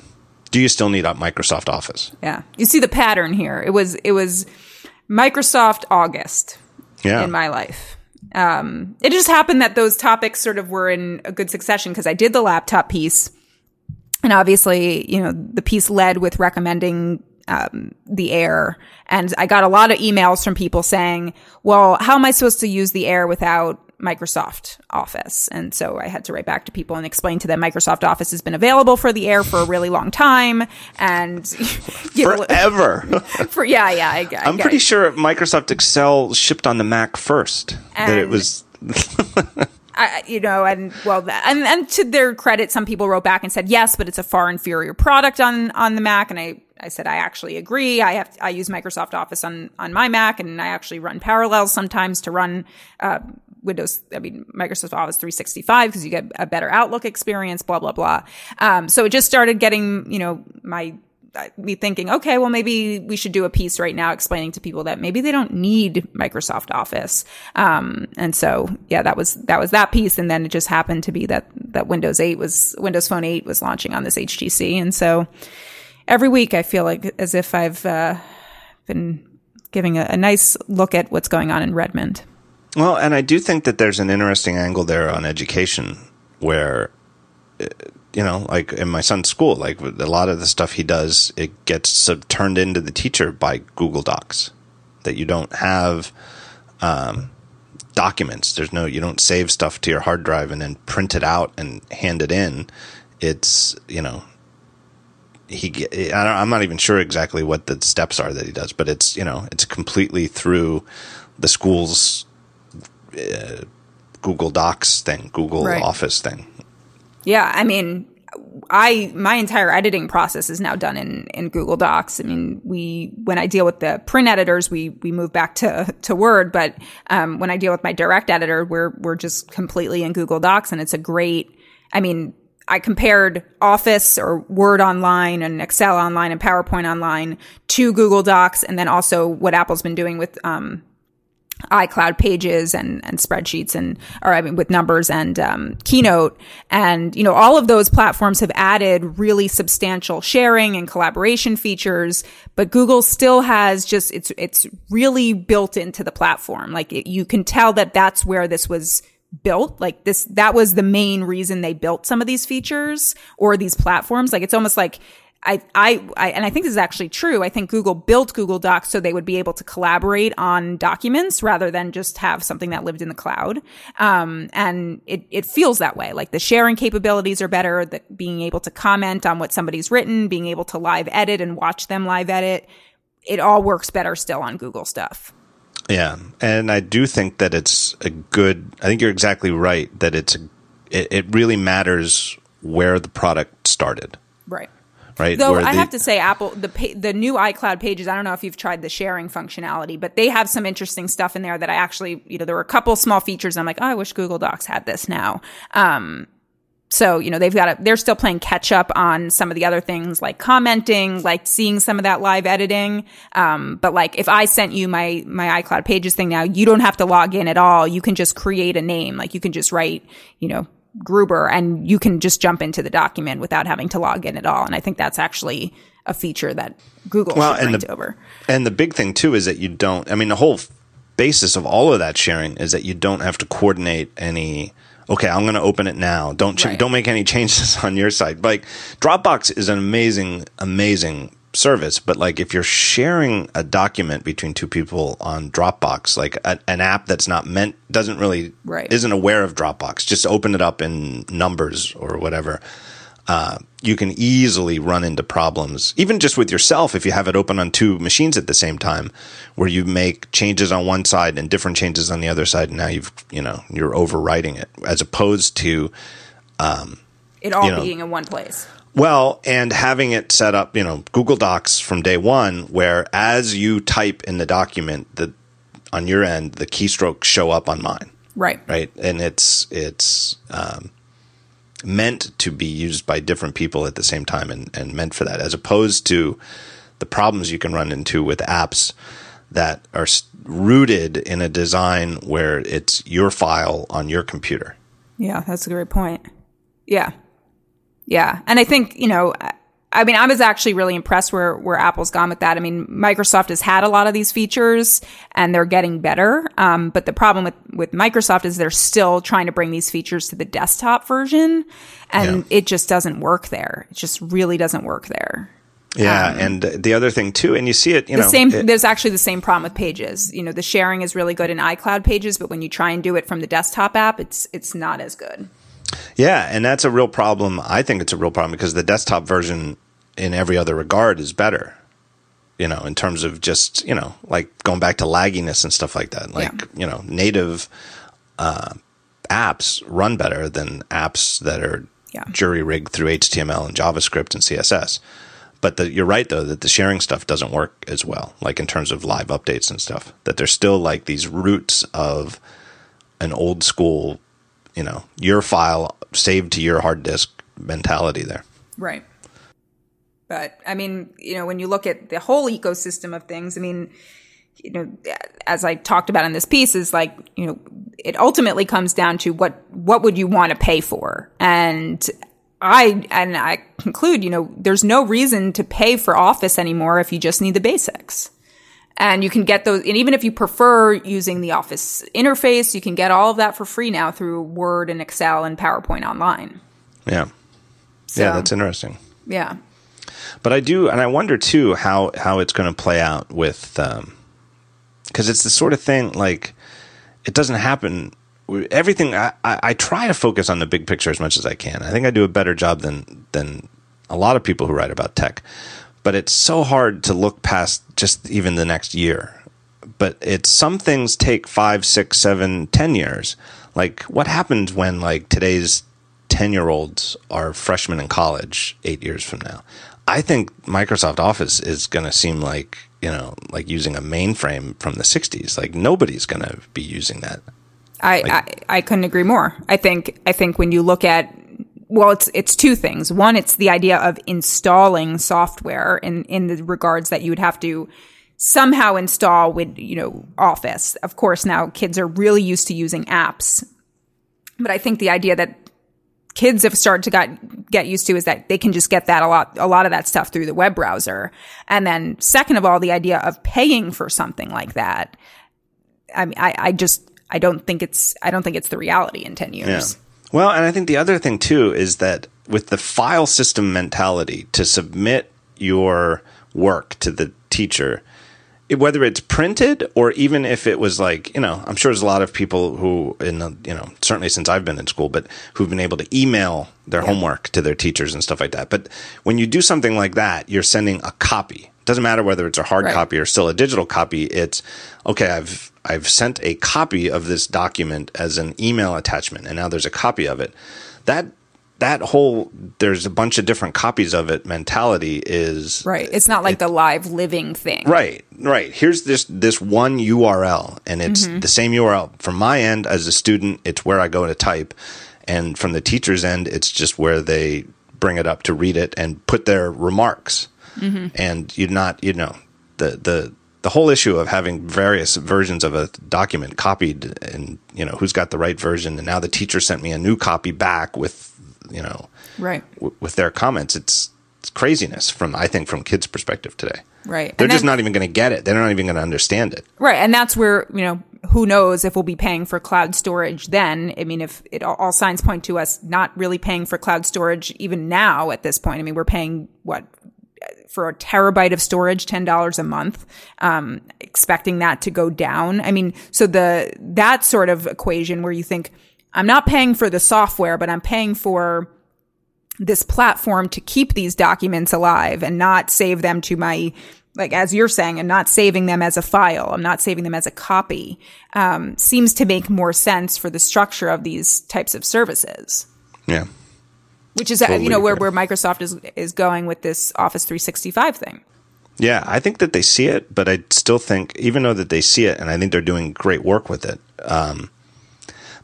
do you still need Microsoft Office? Yeah, you see the pattern here. It was it was Microsoft August yeah. in my life. Um, it just happened that those topics sort of were in a good succession because I did the laptop piece, and obviously, you know, the piece led with recommending um, the air. And I got a lot of emails from people saying, well, how am I supposed to use the air without Microsoft Office. And so I had to write back to people and explain to them Microsoft Office has been available for the air for a really long time and forever. for yeah, yeah. I, I am pretty sure Microsoft Excel shipped on the Mac first. And that it was. I, you know, and well, and, and to their credit, some people wrote back and said yes, but it's a far inferior product on on the Mac. And I, I said I actually agree. I have I use Microsoft Office on on my Mac, and I actually run Parallels sometimes to run uh, Windows, I mean, Microsoft Office 365 because you get a better Outlook experience, blah, blah, blah. Um, so it just started getting, you know, my, uh, me thinking, okay, well, maybe we should do a piece right now explaining to people that maybe they don't need Microsoft Office. Um, and so, yeah, that was, that was that piece. And then it just happened to be that, that Windows 8 was, Windows Phone 8 was launching on this HTC. And so every week I feel like as if I've, uh, been giving a, a nice look at what's going on in Redmond. Well, and I do think that there's an interesting angle there on education where, uh, you know, like in my son's school, like a lot of the stuff he does, it gets sub- turned into the teacher by Google Docs. That you don't have um, documents. There's no, you don't save stuff to your hard drive and then print it out and hand it in. It's, you know, he I'm not even sure exactly what the steps are that he does, but it's you know it's completely through the school's uh, Google Docs thing, Google right. Office thing. Yeah, I mean, I my entire editing process is now done in in Google Docs. I mean, we when I deal with the print editors, we we move back to to Word, but um, when I deal with my direct editor, we're we're just completely in Google Docs, and it's a great. I mean, I compared Office or Word Online and Excel Online and PowerPoint Online to Google Docs, and then also what Apple's been doing with um, iCloud pages and, and spreadsheets and, or I mean, with numbers and, um, Keynote. And, you know, all of those platforms have added really substantial sharing and collaboration features, but Google still has just, it's, it's really built into the platform. Like it, you can tell that that's where this was built. Like this, that was the main reason they built some of these features or these platforms. Like it's almost like I, I, I, and I think this is actually true. I think Google built Google Docs so they would be able to collaborate on documents rather than just have something that lived in the cloud. Um, and it, it feels that way. Like the sharing capabilities are better, that being able to comment on what somebody's written, being able to live edit and watch them live edit. It all works better still on Google stuff. Yeah. And I do think that it's a good, I think you're exactly right that it's, a, it, it really matters where the product started. Right right? Though I have to say, Apple the the new iCloud pages. I don't know if you've tried the sharing functionality, but they have some interesting stuff in there that I actually, you know, there were a couple small features. I'm like, oh, I wish Google Docs had this now. Um, so you know they've got a, they're still playing catch up on some of the other things like commenting, like seeing some of that live editing. Um, but like if I sent you my my iCloud Pages thing now, you don't have to log in at all. You can just create a name, like you can just write, you know, Gruber and you can just jump into the document without having to log in at all. And I think that's actually a feature that Google well, should bring the, over. And the big thing too is that you don't, I mean, the whole basis of all of that sharing is that you don't have to coordinate any okay, I'm going to open it now. Don't ch- right. don't make any changes on your side. Like Dropbox is an amazing amazing service, but like if you're sharing a document between two people on Dropbox, like a, an app that's not meant doesn't really right. isn't aware of Dropbox, just open it up in numbers or whatever. Uh, you can easily run into problems, even just with yourself, if you have it open on two machines at the same time, where you make changes on one side and different changes on the other side, and now you've you know you're overwriting it, as opposed to um, It all You know. being in one place. Well, and having it set up, you know, Google Docs from day one, where as you type in the document, the on your end, the keystrokes show up on mine, Right. right? And it's it's um, meant to be used by different people at the same time, and, and meant for that, as opposed to the problems you can run into with apps that are rooted in a design where it's your file on your computer. Yeah, that's a great point. Yeah. Yeah. And I think, you know, I- mean, I was actually really impressed where, where Apple's gone with that. I mean, Microsoft has had a lot of these features and they're getting better. Um, but the problem with, with Microsoft is they're still trying to bring these features to the desktop version and Yeah. it just doesn't work there. It just really doesn't work there. Yeah, and the other thing too, and you see it, you Um, The know, same, it- there's actually the same problem with pages. You know, the sharing is really good in iCloud pages, but when you try and do it from the desktop app, it's, it's not as good. Yeah, and that's a real problem. I think it's a real problem because the desktop version, in every other regard, is better. You know, in terms of just you know, like going back to lagginess and stuff like that. Like Yeah. you know, native uh, apps run better than apps that are Yeah. jury rigged through HTML and JavaScript and CSS. But the, you're right though that the sharing stuff doesn't work as well. Like in terms of live updates and stuff, that there's still like these roots of an old school, you know, your file saved to your hard disk mentality there. Right. But I mean, you know, when you look at the whole ecosystem of things, I mean, you know, as I talked about in this piece, is like, you know, it ultimately comes down to what what would you want to pay for, and I and I conclude, you know, there's no reason to pay for Office anymore if you just need the basics. And you can get those, and even if you prefer using the Office interface, you can get all of that for free now through Word and Excel and PowerPoint online. Yeah. So, yeah, that's interesting. yeah. But I do, and I wonder too how how it's going to play out with, um, because it's the sort of thing like it doesn't happen. Everything I, I, I try to focus on the big picture as much as I can. I think I do a better job than than a lot of people who write about tech. But it's so hard to look past just even the next year. But it's some things take five, six, seven, ten years. Like what happens when like today's 10 year olds are freshmen in college eight years from now. I think Microsoft Office is going to seem like, you know, like using a mainframe from the 60s. Like nobody's going to be using that. I, I I couldn't agree more. I think I think when you look at well, it's it's two things. One, it's the idea of installing software in in the regards that you would have to somehow install with you know Office. Of course, now kids are really used to using apps, but I think the idea that kids have started to got, get used to is that they can just get that a lot a lot of that stuff through the web browser. And then second of all, the idea of paying for something like that. I mean, I, I just I don't think it's I don't think it's the reality in ten years. Well, and I think the other thing too is that with the file system mentality to submit your work to the teacher, it- whether it's printed or even if it was like, you know, I'm sure there's a lot of people who in the, you know, certainly since I've been in school, but who've been able to email their homework to their teachers and stuff like that. But when you do something like that, you're sending a copy. it Doesn't matter whether it's a hard Right. copy or still a digital copy. It's okay. I've I've sent a copy of this document as an email attachment, and now there's a copy of it. That that whole there's a bunch of different copies of it mentality is Right. It's not like the live living thing. Right, right. Here's this this one URL, and it's mm-hmm. the same URL from my end as a student. It's where I go to type, and from the teacher's end, it's just where they bring it up to read it and put their remarks. Mm-hmm. And you're not, you know, the the the whole issue of having various versions of a document copied, and you know who's got the right version. And now the teacher sent me a new copy back with, you know, Right. w- with their comments. It's it's craziness from I think from kids' perspective today. Right. They're just not even going to get it. They're not even going to understand it. Right. And that's where, you know, who knows if we'll be paying for cloud storage then. I mean, if it all, all signs point to us not really paying for cloud storage even now at this point. I mean, we're paying what for a terabyte of storage, $10 a month, um, expecting that to go down. I mean, so the, that sort of equation where you think, I'm not paying for the software, but I'm paying for this platform to keep these documents alive and not save them to my like as you're saying and not saving them as a file i'm not saving them as a copy um, seems to make more sense for the structure of these types of services Yeah. Which is totally you know where, where Microsoft is is going with this Office 365 thing. Yeah, I think that they see it, but I still think even though that they see it, and I think they're doing great work with it, um,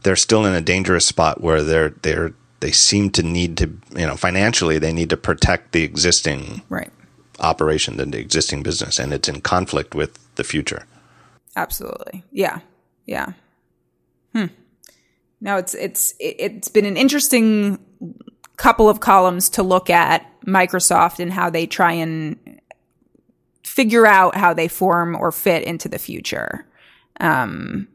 they're still in a dangerous spot where they're they're they seem to need to you know financially they need to protect the existing right operation than the existing business, and it's in conflict with the future. Absolutely, yeah, yeah. Hmm. Now it's it's it's been an interesting couple of columns to look at Microsoft and how they try and figure out how they form or fit into the future. Um,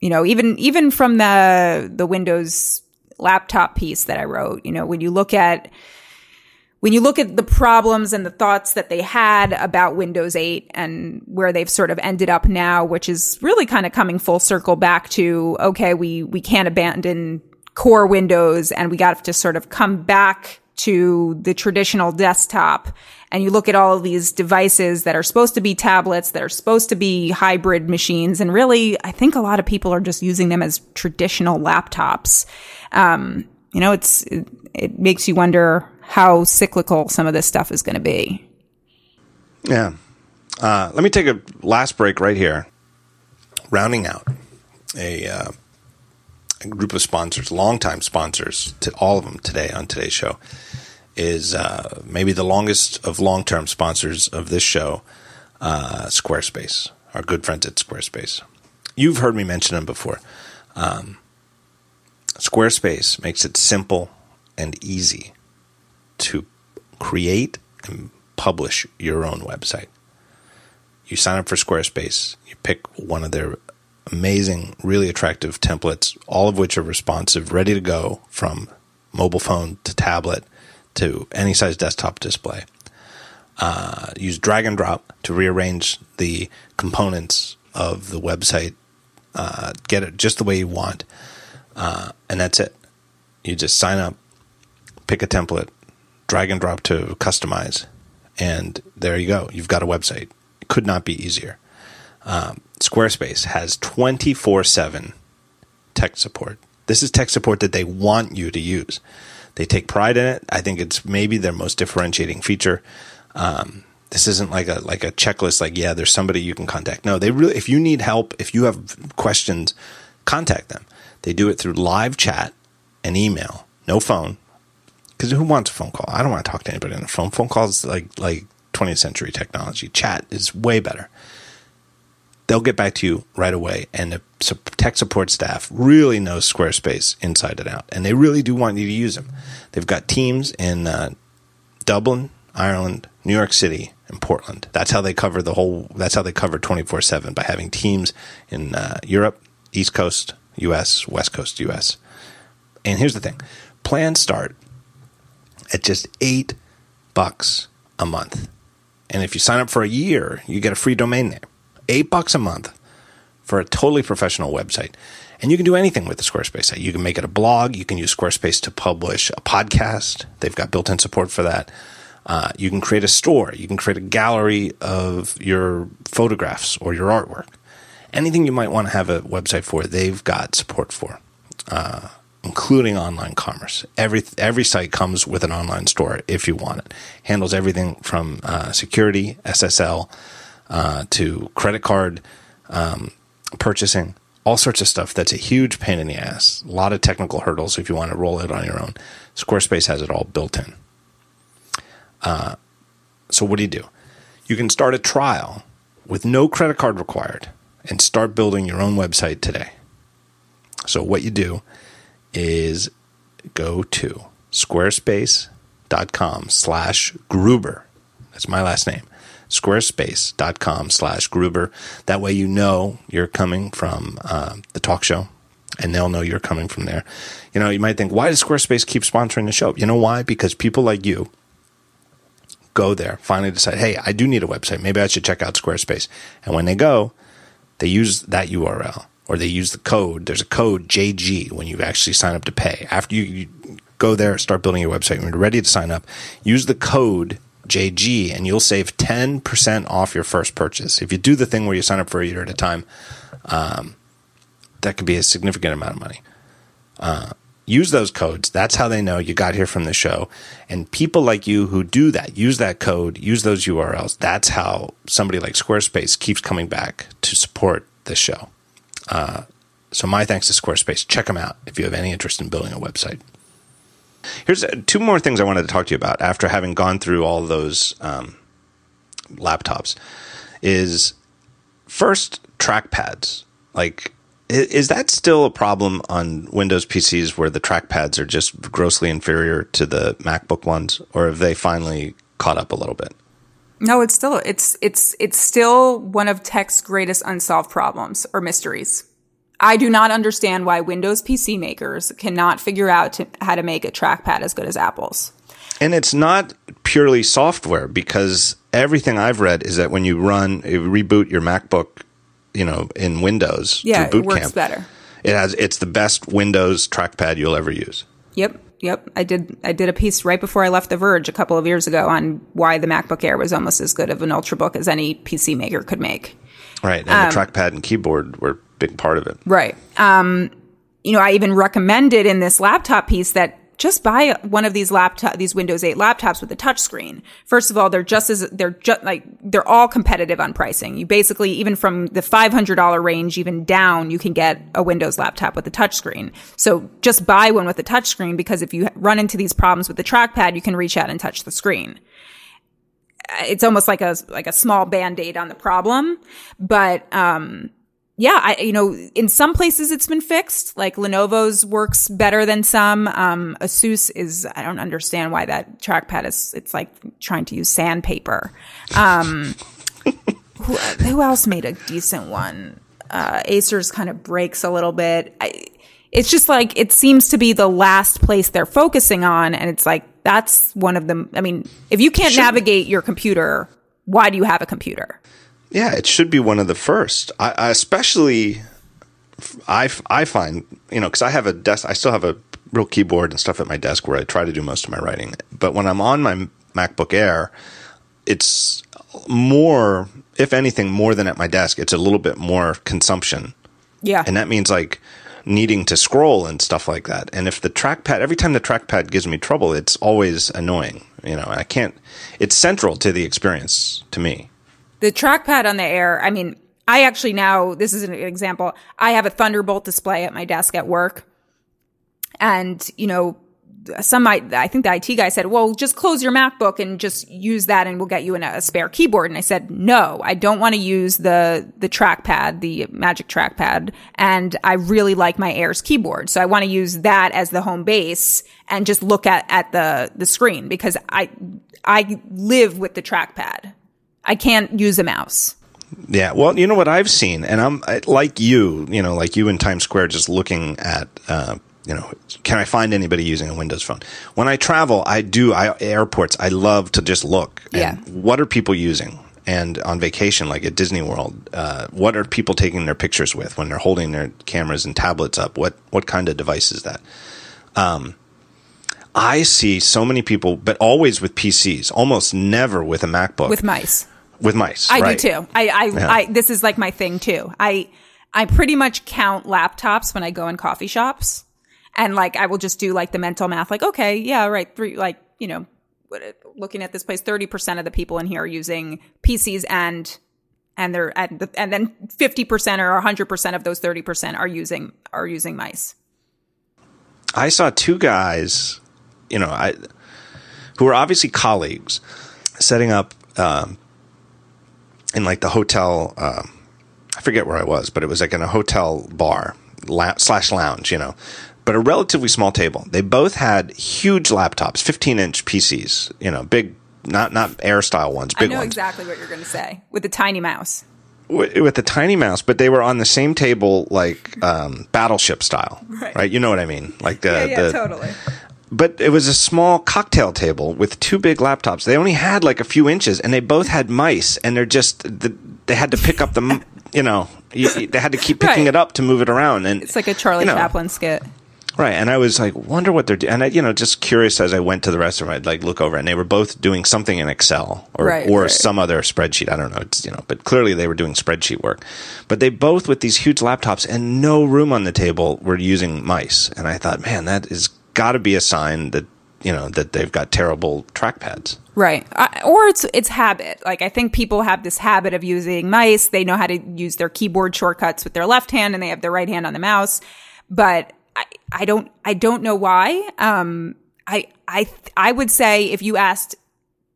you know, even even from the the Windows laptop piece that I wrote, you know, when you look at when you look at the problems and the thoughts that they had about Windows 8 and where they've sort of ended up now, which is really kind of coming full circle back to, okay, we, we can't abandon core Windows and we got to sort of come back to the traditional desktop and you look at all of these devices that are supposed to be tablets, that are supposed to be hybrid machines, and really, I think a lot of people are just using them as traditional laptops. Um, you know, it's it, it makes you wonder how cyclical some of this stuff is going to be. Yeah. Uh, let me take a last break right here. Rounding out a, uh, group of sponsors, longtime sponsors, to all of them today on today's show, is uh, maybe the longest of long term sponsors of this show, uh, Squarespace, our good friends at Squarespace. You've heard me mention them before. Um, Squarespace makes it simple and easy to create and publish your own website. You sign up for Squarespace, you pick one of their amazing, really attractive templates, all of which are responsive, ready to go from mobile phone to tablet to any size desktop display. Uh, use drag and drop to rearrange the components of the website, uh, get it just the way you want, uh, and that's it. You just sign up, pick a template, drag and drop to customize, and there you go. You've got a website. It could not be easier. Um, Squarespace has 24 7 tech support. This is tech support that they want you to use. They take pride in it. I think it's maybe their most differentiating feature. Um, this isn't like a like a checklist. Like, yeah, there's somebody you can contact. No, they really. If you need help, if you have questions, contact them. They do it through live chat and email, no phone because who wants a phone call? I don't want to talk to anybody on the phone. Phone calls like like 20th century technology. Chat is way better. They'll get back to you right away, and the tech support staff really knows Squarespace inside and out, and they really do want you to use them. They've got teams in uh, Dublin, Ireland, New York City, and Portland. That's how they cover the whole. That's how they cover 24 seven by having teams in uh, Europe, East Coast, U.S., West Coast, U.S. And here's the thing: plans start at just eight bucks a month. And if you sign up for a year, you get a free domain name. Eight bucks a month for a totally professional website. And you can do anything with the Squarespace site. You can make it a blog. You can use Squarespace to publish a podcast. They've got built in support for that. Uh, you can create a store. You can create a gallery of your photographs or your artwork. Anything you might want to have a website for, they've got support for. Uh, including online commerce. Every every site comes with an online store if you want it. Handles everything from uh, security, SSL, uh, to credit card um, purchasing, all sorts of stuff. That's a huge pain in the ass. A lot of technical hurdles if you want to roll it on your own. Squarespace has it all built in. Uh, so what do you do? You can start a trial with no credit card required and start building your own website today. So what you do is go to squarespace.com slash Gruber. That's my last name. Squarespace.com slash Gruber. That way you know you're coming from uh, the talk show and they'll know you're coming from there. You know, you might think, why does Squarespace keep sponsoring the show? You know why? Because people like you go there, finally decide, hey, I do need a website. Maybe I should check out Squarespace. And when they go, they use that URL or they use the code. There's a code JG when you actually sign up to pay. After you, you go there, start building your website, when you're ready to sign up, use the code JG and you'll save 10% off your first purchase. If you do the thing where you sign up for a year at a time, um, that could be a significant amount of money. Uh, use those codes. That's how they know you got here from the show. And people like you who do that, use that code, use those URLs. That's how somebody like Squarespace keeps coming back to support the show. Uh, so my thanks to Squarespace. Check them out if you have any interest in building a website. Here's uh, two more things I wanted to talk to you about after having gone through all those um, laptops. Is first trackpads like is that still a problem on Windows PCs where the trackpads are just grossly inferior to the MacBook ones, or have they finally caught up a little bit? No, it's still it's it's it's still one of tech's greatest unsolved problems or mysteries. I do not understand why Windows PC makers cannot figure out to, how to make a trackpad as good as Apple's. And it's not purely software because everything I've read is that when you run you reboot your MacBook you know, in Windows yeah, it works Camp, better. It has it's the best Windows trackpad you'll ever use. Yep, yep. I did I did a piece right before I left The Verge a couple of years ago on why the MacBook Air was almost as good of an ultrabook as any PC maker could make. Right, and um, the trackpad and keyboard were big part of it. Right. Um, you know, I even recommended in this laptop piece that just buy one of these laptop, these Windows 8 laptops with a touchscreen. First of all, they're just as, they're just like, they're all competitive on pricing. You basically, even from the $500 range, even down, you can get a Windows laptop with a touchscreen. So just buy one with a touchscreen because if you run into these problems with the trackpad, you can reach out and touch the screen it's almost like a like a small band-aid on the problem but um yeah, I, you know, in some places it's been fixed. Like Lenovo's works better than some. Um, Asus is, I don't understand why that trackpad is, it's like trying to use sandpaper. Um, who, who, else made a decent one? Uh, Acer's kind of breaks a little bit. I, it's just like, it seems to be the last place they're focusing on. And it's like, that's one of them. I mean, if you can't sure. navigate your computer, why do you have a computer? Yeah, it should be one of the first. I, I especially, I, I find you know because I have a desk, I still have a real keyboard and stuff at my desk where I try to do most of my writing. But when I'm on my MacBook Air, it's more, if anything, more than at my desk. It's a little bit more consumption. Yeah, and that means like needing to scroll and stuff like that. And if the trackpad, every time the trackpad gives me trouble, it's always annoying. You know, I can't. It's central to the experience to me the trackpad on the air, I mean, I actually now, this is an example. I have a Thunderbolt display at my desk at work. And, you know, some might, I think the IT guy said, well, just close your MacBook and just use that and we'll get you a spare keyboard. And I said, no, I don't want to use the, the trackpad, the magic trackpad. And I really like my Air's keyboard. So I want to use that as the home base and just look at, at the, the screen because I, I live with the trackpad. I can't use a mouse. Yeah, well, you know what I've seen, and I'm like you, you know, like you in Times Square, just looking at, uh, you know, can I find anybody using a Windows phone? When I travel, I do I, airports. I love to just look. yeah. What are people using? And on vacation, like at Disney World, uh, what are people taking their pictures with when they're holding their cameras and tablets up? What what kind of device is that? Um, I see so many people, but always with PCs, almost never with a MacBook. With mice with mice. I right. do too. I, I, yeah. I, this is like my thing too. I, I pretty much count laptops when I go in coffee shops and like I will just do like the mental math, like, okay, yeah, right. Three, like, you know, looking at this place, 30% of the people in here are using PCs and, and they're, and, the, and then 50% or 100% of those 30% are using, are using mice. I saw two guys, you know, I, who were obviously colleagues setting up, um, in like the hotel. Uh, I forget where I was, but it was like in a hotel bar la- slash lounge, you know, but a relatively small table. They both had huge laptops, 15 inch PCs, you know, big, not, not air style ones, big I know ones. exactly what you're going to say with the tiny mouse. With, with the tiny mouse, but they were on the same table, like um, battleship style, right. right. You know what I mean? Like the, yeah, yeah, the totally but it was a small cocktail table with two big laptops. They only had like a few inches, and they both had mice, and they're just they had to pick up the you know they had to keep picking right. it up to move it around, and it's like a Charlie you know, Chaplin skit. Right, and I was like, wonder what they're doing, and I, you know, just curious as I went to the rest of them, I'd like look over, and they were both doing something in Excel or Right, or right. some other spreadsheet. I don't know, it's, you know, but clearly they were doing spreadsheet work. But they both with these huge laptops and no room on the table were using mice, and I thought, man, that is got to be a sign that you know that they've got terrible trackpads. Right. I, or it's it's habit. Like I think people have this habit of using mice. They know how to use their keyboard shortcuts with their left hand and they have their right hand on the mouse. But I, I don't I don't know why. Um I I I would say if you asked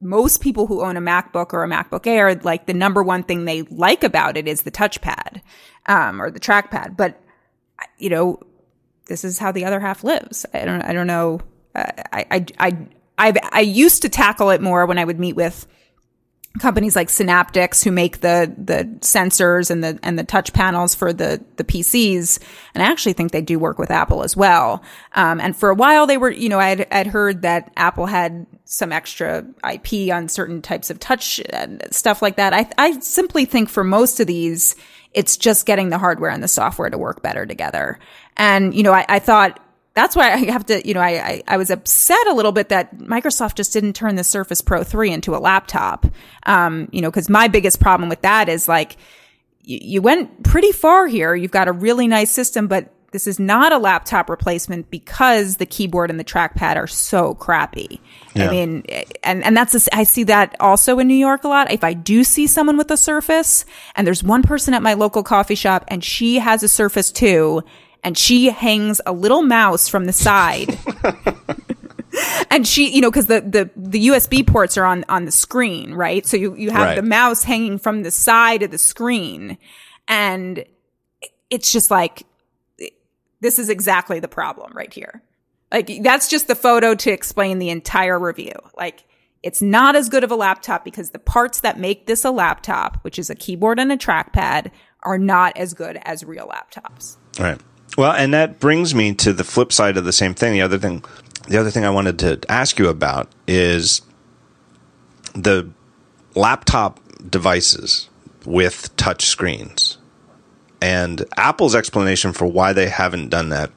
most people who own a MacBook or a MacBook Air, like the number one thing they like about it is the touchpad um, or the trackpad. But you know, this is how the other half lives. I don't I don't know. Uh, I I I I've, I used to tackle it more when I would meet with companies like Synaptics who make the the sensors and the and the touch panels for the the PCs, and I actually think they do work with Apple as well. Um, and for a while, they were, you know, I'd, I'd heard that Apple had some extra IP on certain types of touch and stuff like that. I I simply think for most of these, it's just getting the hardware and the software to work better together. And you know, I, I thought that's why I have to, you know, I, I, I, was upset a little bit that Microsoft just didn't turn the Surface Pro 3 into a laptop. Um, you know, cause my biggest problem with that is like, you, you went pretty far here. You've got a really nice system, but this is not a laptop replacement because the keyboard and the trackpad are so crappy. Yeah. I mean, and, and that's, a, I see that also in New York a lot. If I do see someone with a Surface and there's one person at my local coffee shop and she has a Surface too, and she hangs a little mouse from the side. and she, you know, cause the, the, the USB ports are on, on the screen, right? So you, you have Right. the mouse hanging from the side of the screen and it's just like, this is exactly the problem right here. Like that's just the photo to explain the entire review. Like it's not as good of a laptop because the parts that make this a laptop, which is a keyboard and a trackpad, are not as good as real laptops. Right. Well, and that brings me to the flip side of the same thing. The other thing, the other thing I wanted to ask you about is the laptop devices with touch screens. And Apple's explanation for why they haven't done that.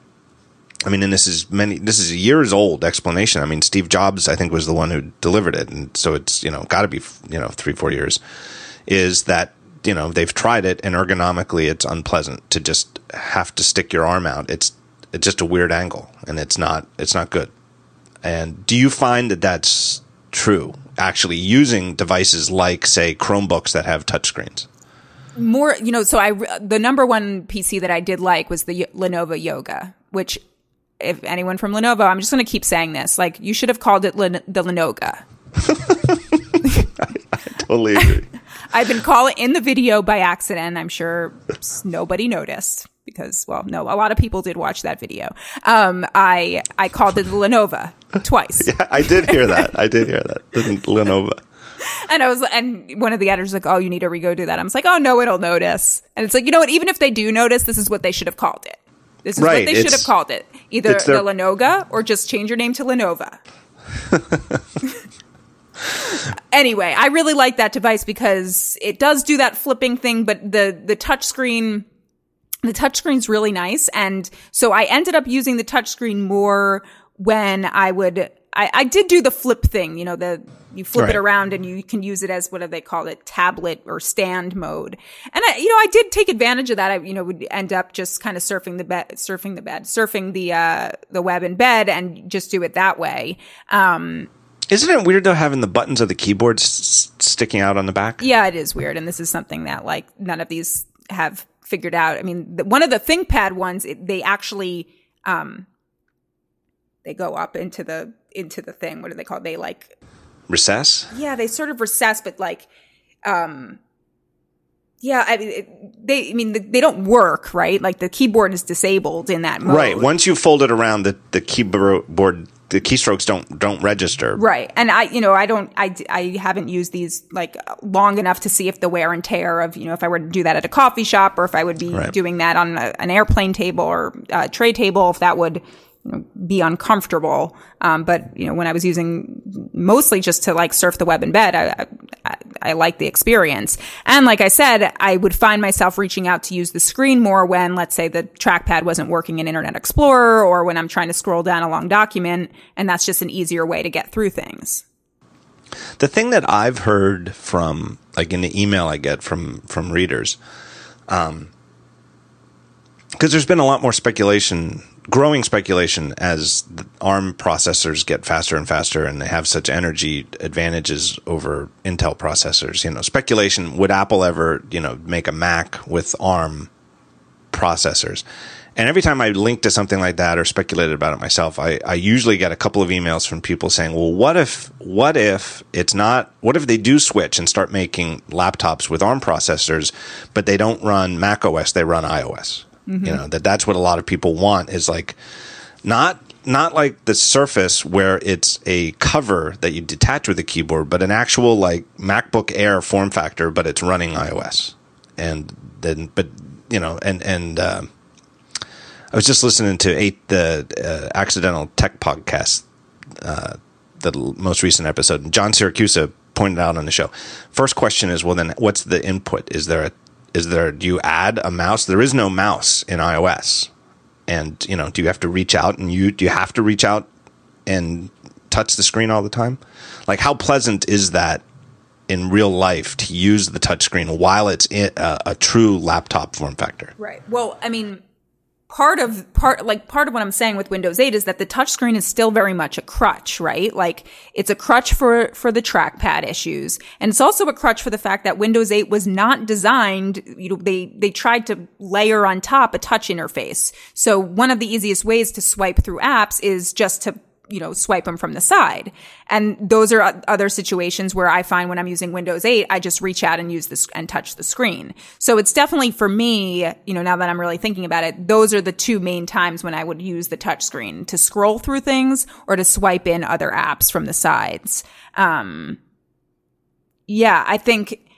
I mean, and this is many, this is a years old explanation. I mean, Steve Jobs, I think, was the one who delivered it. And so it's, you know, got to be, you know, three, four years. Is that, you know, they've tried it and ergonomically it's unpleasant to just have to stick your arm out. It's, it's just a weird angle and it's not, it's not good. And do you find that that's true? Actually using devices like, say, Chromebooks that have touchscreens? more you know so i the number one pc that i did like was the lenovo yoga which if anyone from lenovo i'm just going to keep saying this like you should have called it Len- the lenoga Totally agree. I've been calling in the video by accident i'm sure nobody noticed because well no a lot of people did watch that video um i i called it the lenovo twice I did hear that. I did hear that. The Lenovo. And I was, and one of the editors was like, "Oh, you need to rego do that." I was like, "Oh no, it'll notice." And it's like, you know what? Even if they do notice, this is what they should have called it. This is Right, what they should have called it: either their- the Lenoga or just change your name to Lenova. anyway, I really like that device because it does do that flipping thing, but the the touchscreen the touchscreen's really nice. And so I ended up using the touchscreen more when I would, I, I did do the flip thing, you know, the, you flip Right. it around and you can use it as what do they call it? Tablet or stand mode. And I, you know, I did take advantage of that. I, you know, would end up just kind of surfing the bed, surfing the bed, surfing the, uh, the web in bed and just do it that way. Um, Isn't it weird though having the buttons of the keyboard s- sticking out on the back? Yeah, it is weird, and this is something that like none of these have figured out. I mean, the, one of the ThinkPad ones, it, they actually um they go up into the into the thing. What do they call? They like Recess? yeah, they sort of recess, but like um yeah, I mean, it, they I mean they, they don't work right. Like the keyboard is disabled in that mode. Right. Once you fold it around, the, the keyboard, the keystrokes don't don't register. Right. And I, you know, I don't, I, I haven't used these like long enough to see if the wear and tear of, you know, if I were to do that at a coffee shop or if I would be Right. doing that on a, an airplane table or a tray table, if that would you know, be uncomfortable. Um, but, you know, when I was using mostly just to like surf the web in bed, I, I, I like the experience. And like I said, I would find myself reaching out to use the screen more when, let's say, the trackpad wasn't working in Internet Explorer or when I'm trying to scroll down a long document. And that's just an easier way to get through things. The thing that I've heard from, like in the email I get from from readers, um, because there's been a lot more speculation, growing speculation as ARM processors get faster and faster, and they have such energy advantages over Intel processors. You know, speculation: would Apple ever, you know, make a Mac with ARM processors? And every time I link to something like that or speculated about it myself, I, I usually get a couple of emails from people saying, well, what if, what if it's not, what if they do switch and start making laptops with ARM processors, but they don't run Mac OS, they run iOS? Mm-hmm. You know, that that's what a lot of people want is like, not not like the Surface where it's a cover that you detach with a keyboard, but an actual like MacBook Air form factor, but it's running iOS. And then, but you know, and and uh, I was just listening to eight the uh, accidental tech podcast, uh, the most recent episode. John Siracusa pointed out on the show. First question is, well, then what's the input? Is there a is there do you add a mouse? There is no mouse in iOS, and you know, do you have to reach out and you do you have to reach out and touch the screen all the time? Like, how pleasant is that in real life to use the touchscreen while it's a, uh, a true laptop form factor? Right. Well, I mean part of part like part of what I'm saying with Windows 8 is that the touchscreen is still very much a crutch, right? Like it's a crutch for for the trackpad issues, and it's also a crutch for the fact that Windows 8 was not designed. You know, they they tried to layer on top a touch interface. So one of the easiest ways to swipe through apps is just to you know, swipe them from the side. And those are other situations where I find when I'm using Windows 8, I just reach out and use this and touch the screen. So it's definitely for me, you know, now that I'm really thinking about it, those are the two main times when I would use the touch screen to scroll through things or to swipe in other apps from the sides. Um, yeah, I think,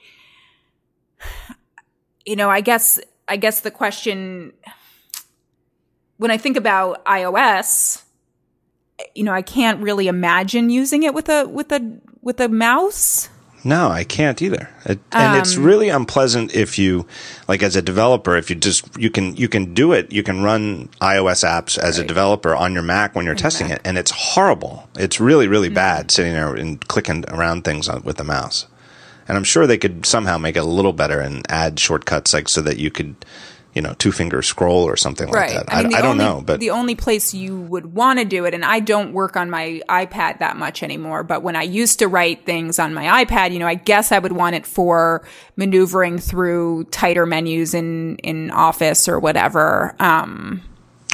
you know, I guess, I guess the question, when I think about iOS, you know, I can't really imagine using it with a with a with a mouse. No, I can't either. It, and um, it's really unpleasant if you, like, as a developer, if you just you can you can do it. You can run iOS apps as right. a developer on your Mac when you're testing Mac. it, and it's horrible. It's really really mm-hmm. bad sitting there and clicking around things on, with the mouse. And I'm sure they could somehow make it a little better and add shortcuts, like so that you could you know, two finger scroll or something right. like that. I, mean, I, I don't only, know, but the only place you would want to do it, and I don't work on my iPad that much anymore, but when I used to write things on my iPad, you know, I guess I would want it for maneuvering through tighter menus in, in Office or whatever. Um,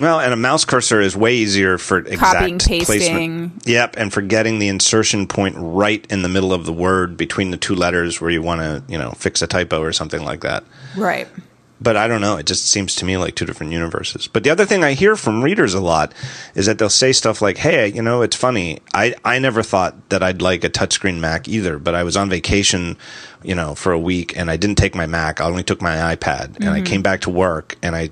well, and a mouse cursor is way easier for exact copying, pasting. placement. Yep, and for getting the insertion point right in the middle of the word between the two letters where you want to, you know, fix a typo or something like that. Right but I don't know. It just seems to me like two different universes. But the other thing I hear from readers a lot is that they'll say stuff like, "Hey, you know, it's funny. I I never thought that I'd like a touchscreen Mac either, but I was on vacation, you know, for a week and I didn't take my Mac. I only took my iPad, and mm-hmm. I came back to work and I."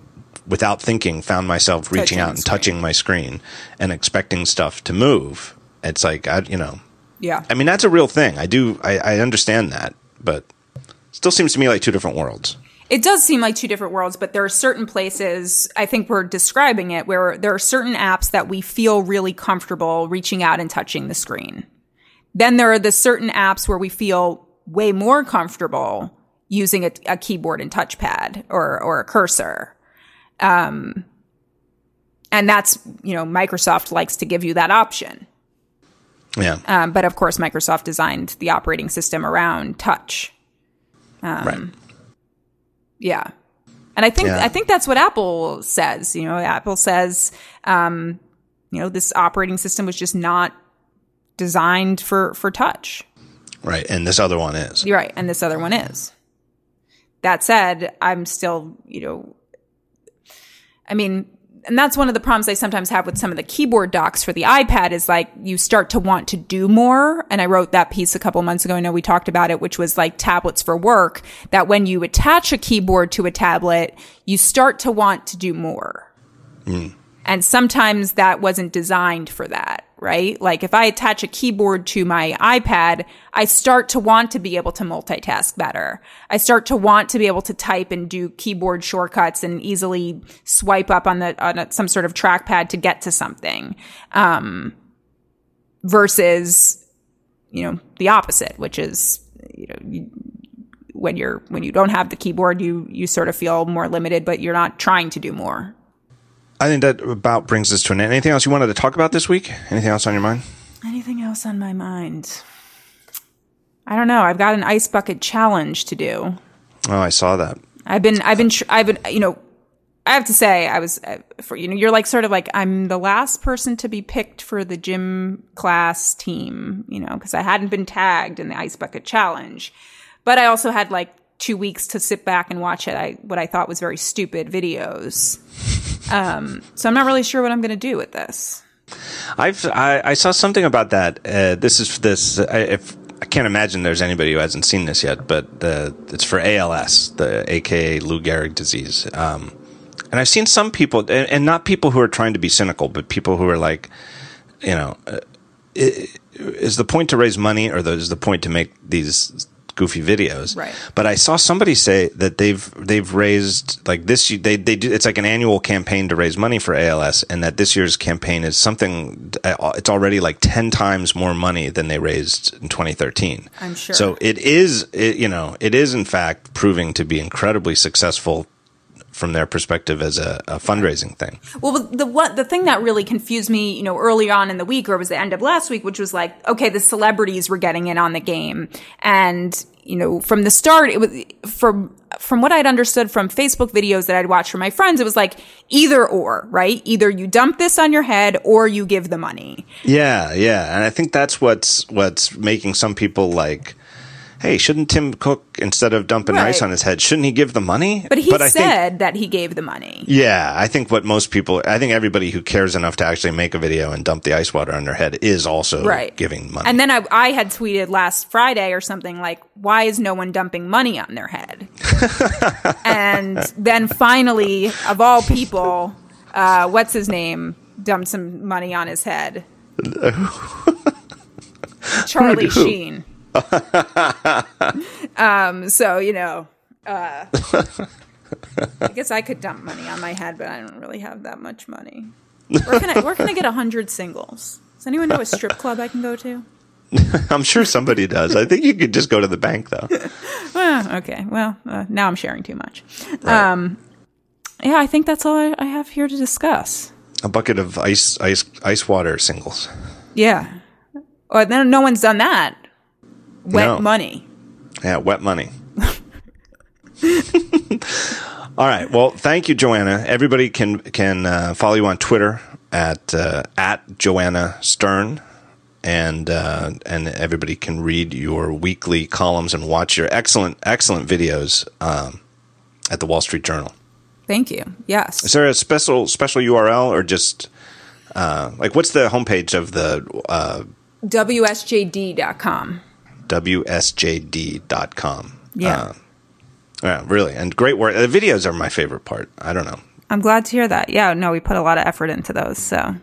Without thinking, found myself reaching touching out and screen. touching my screen and expecting stuff to move. It's like I, you know, yeah. I mean, that's a real thing. I do. I, I understand that, but still seems to me like two different worlds. It does seem like two different worlds, but there are certain places, I think we're describing it, where there are certain apps that we feel really comfortable reaching out and touching the screen. Then there are the certain apps where we feel way more comfortable using a, a keyboard and touchpad or, or a cursor. Um, and that's, you know, Microsoft likes to give you that option. Yeah. Um, but of course, Microsoft designed the operating system around touch. Um, right. Yeah. And I think yeah. I think that's what Apple says. You know, Apple says, um, you know, this operating system was just not designed for for touch. Right, and this other one is. You're right, and this other one is. That said, I'm still, you know, I mean, and that's one of the problems I sometimes have with some of the keyboard docks for the iPad is like you start to want to do more. And I wrote that piece a couple months ago. I know we talked about it, which was like tablets for work, that when you attach a keyboard to a tablet, you start to want to do more. Mm. And sometimes that wasn't designed for that. Right? Like if I attach a keyboard to my iPad, I start to want to be able to multitask better. I start to want to be able to type and do keyboard shortcuts and easily swipe up on the on a, some sort of trackpad to get to something. Um, versus, you know, the opposite, which is, you know, you, when you're when you don't have the keyboard, you you sort of feel more limited, but you're not trying to do more. I think that about brings us to an end. Anything else you wanted to talk about this week? Anything else on your mind? Anything else on my mind? I don't know. I've got an ice bucket challenge to do. Oh, I saw that. I've been, I've been, I've been, you know, I have to say, I was, uh, for, you know, you're like sort of like, I'm the last person to be picked for the gym class team, you know, because I hadn't been tagged in the ice bucket challenge. But I also had like two weeks to sit back and watch it. I, what I thought was very stupid videos. Um, so I'm not really sure what I'm going to do with this. I've I, I, saw something about that. Uh, this is this. I, if I can't imagine there's anybody who hasn't seen this yet, but uh, it's for ALS, the AKA Lou Gehrig disease. Um, and I've seen some people, and, and, not people who are trying to be cynical, but people who are like, you know, uh, is the point to raise money, or is the point to make these goofy videos. Right. But I saw somebody say that they've they've raised like this they they do it's like an annual campaign to raise money for ALS and that this year's campaign is something uh, it's already like 10 times more money than they raised in 2013. I'm sure. So it is it, you know, it is in fact proving to be incredibly successful from their perspective as a, a, fundraising thing. Well, the what the thing that really confused me, you know, early on in the week, or was the end of last week, which was like, okay, the celebrities were getting in on the game, and you know, from the start, it was from from what I'd understood from Facebook videos that I'd watched from my friends, it was like either or, right? Either you dump this on your head or you give the money. Yeah, yeah, and I think that's what's what's making some people like hey, shouldn't Tim Cook instead of dumping right. ice on his head, shouldn't he give the money? But he but said think, that he gave the money. Yeah, I think what most people, I think everybody who cares enough to actually make a video and dump the ice water on their head is also right. giving money. And then I, I had tweeted last Friday or something like, "Why is no one dumping money on their head?" and then finally, of all people, uh, what's his name dumped some money on his head. Charlie Sheen. um, so you know, uh, I guess I could dump money on my head, but I don't really have that much money. Where can I where can I get a hundred singles? Does anyone know a strip club I can go to? I'm sure somebody does. I think you could just go to the bank though. well, okay. Well, uh, now I'm sharing too much. Right. Um, yeah, I think that's all I, I have here to discuss. A bucket of ice, ice, ice water singles. Yeah. Then no one's done that. Wet no. money. Yeah, wet money. All right. Well, thank you, Joanna. Everybody can can uh, follow you on Twitter at uh, at Joanna Stern, and uh, and everybody can read your weekly columns and watch your excellent excellent videos um, at the Wall Street Journal. Thank you. Yes. Is there a special special URL or just uh, like what's the homepage of the uh, WSJD.com wsjd.com. Yeah. Uh, yeah, really. And great work. The videos are my favorite part. I don't know. I'm glad to hear that. Yeah, no, we put a lot of effort into those. So,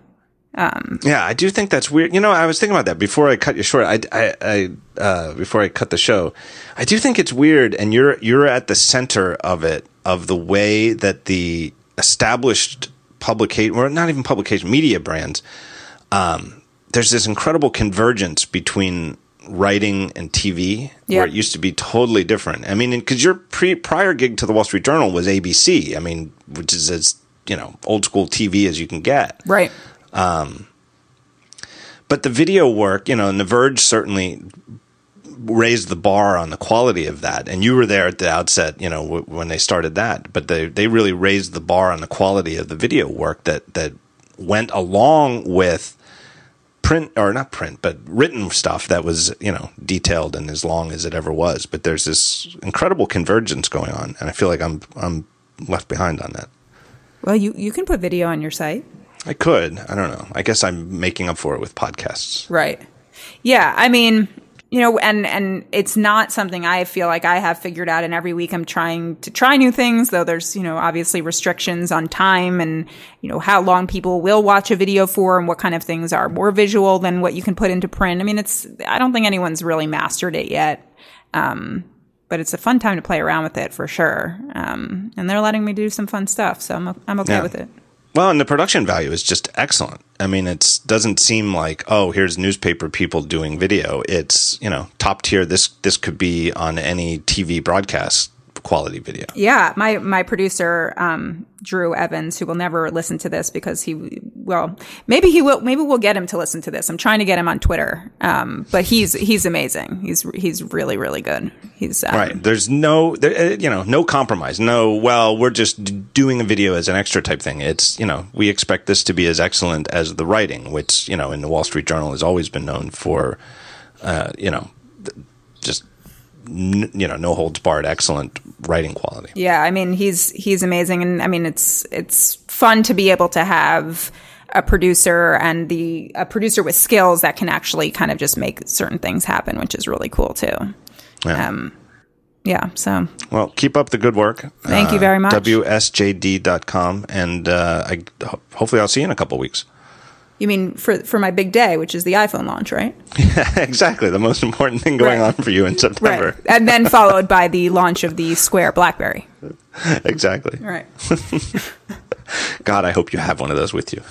um, yeah, I do think that's weird. You know, I was thinking about that before I cut you short. I, I, I uh, before I cut the show, I do think it's weird, and you're you're at the center of it, of the way that the established publication, or not even publication, media brands, um, there's this incredible convergence between writing and TV, yep. where it used to be totally different. I mean, because your pre prior gig to the Wall Street Journal was ABC. I mean, which is as you know old school TV as you can get. Right. Um, but the video work, you know, and The Verge certainly raised the bar on the quality of that. And you were there at the outset, you know, w- when they started that. But they they really raised the bar on the quality of the video work that that went along with print or not print, but written stuff that was, you know, detailed and as long as it ever was. But there's this incredible convergence going on, and I feel like I'm I'm left behind on that. Well, you you can put video on your site. I could. I don't know. I guess I'm making up for it with podcasts. Right. Yeah. I mean, you know, and, and it's not something I feel like I have figured out. And every week I'm trying to try new things, though there's, you know, obviously restrictions on time and, you know, how long people will watch a video for and what kind of things are more visual than what you can put into print. I mean, it's, I don't think anyone's really mastered it yet. Um, but it's a fun time to play around with it for sure. Um, and they're letting me do some fun stuff. So I'm, I'm okay yeah. with it. Well, and the production value is just excellent. I mean, it doesn't seem like oh, here's newspaper people doing video. It's you know top tier. This this could be on any TV broadcast quality video. Yeah, my my producer um, Drew Evans, who will never listen to this because he well maybe he will maybe we'll get him to listen to this. I'm trying to get him on Twitter, um, but he's he's amazing. He's he's really really good. He's um, right. There's no there, uh, you know no compromise. No well we're just doing a video as an extra type thing. It's you know we expect this to be as excellent as the writing, which you know in the Wall Street Journal has always been known for uh, you know you know no holds barred excellent writing quality. Yeah i mean he's he's amazing. And i mean it's it's fun to be able to have a producer and the a producer with skills that can actually kind of just make certain things happen which is really cool too. Yeah. um yeah so. Well keep up the good work. Thank uh, you very much. Wsjd.com and uh, I, hopefully i'll see you in a couple weeks you mean for for my big day, which is the iPhone launch, right? Yeah, exactly. The most important thing going right. on for you in September. Right. And then followed by the launch of the Square BlackBerry. exactly. Right. God, I hope you have one of those with you.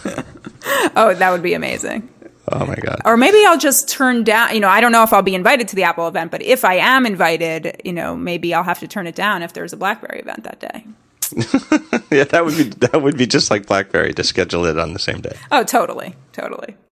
oh, that would be amazing. Oh my god. Or maybe I'll just turn down, you know, I don't know if I'll be invited to the Apple event, but if I am invited, you know, maybe I'll have to turn it down if there's a BlackBerry event that day. yeah, that would be that would be just like BlackBerry to schedule it on the same day. Oh, totally, totally.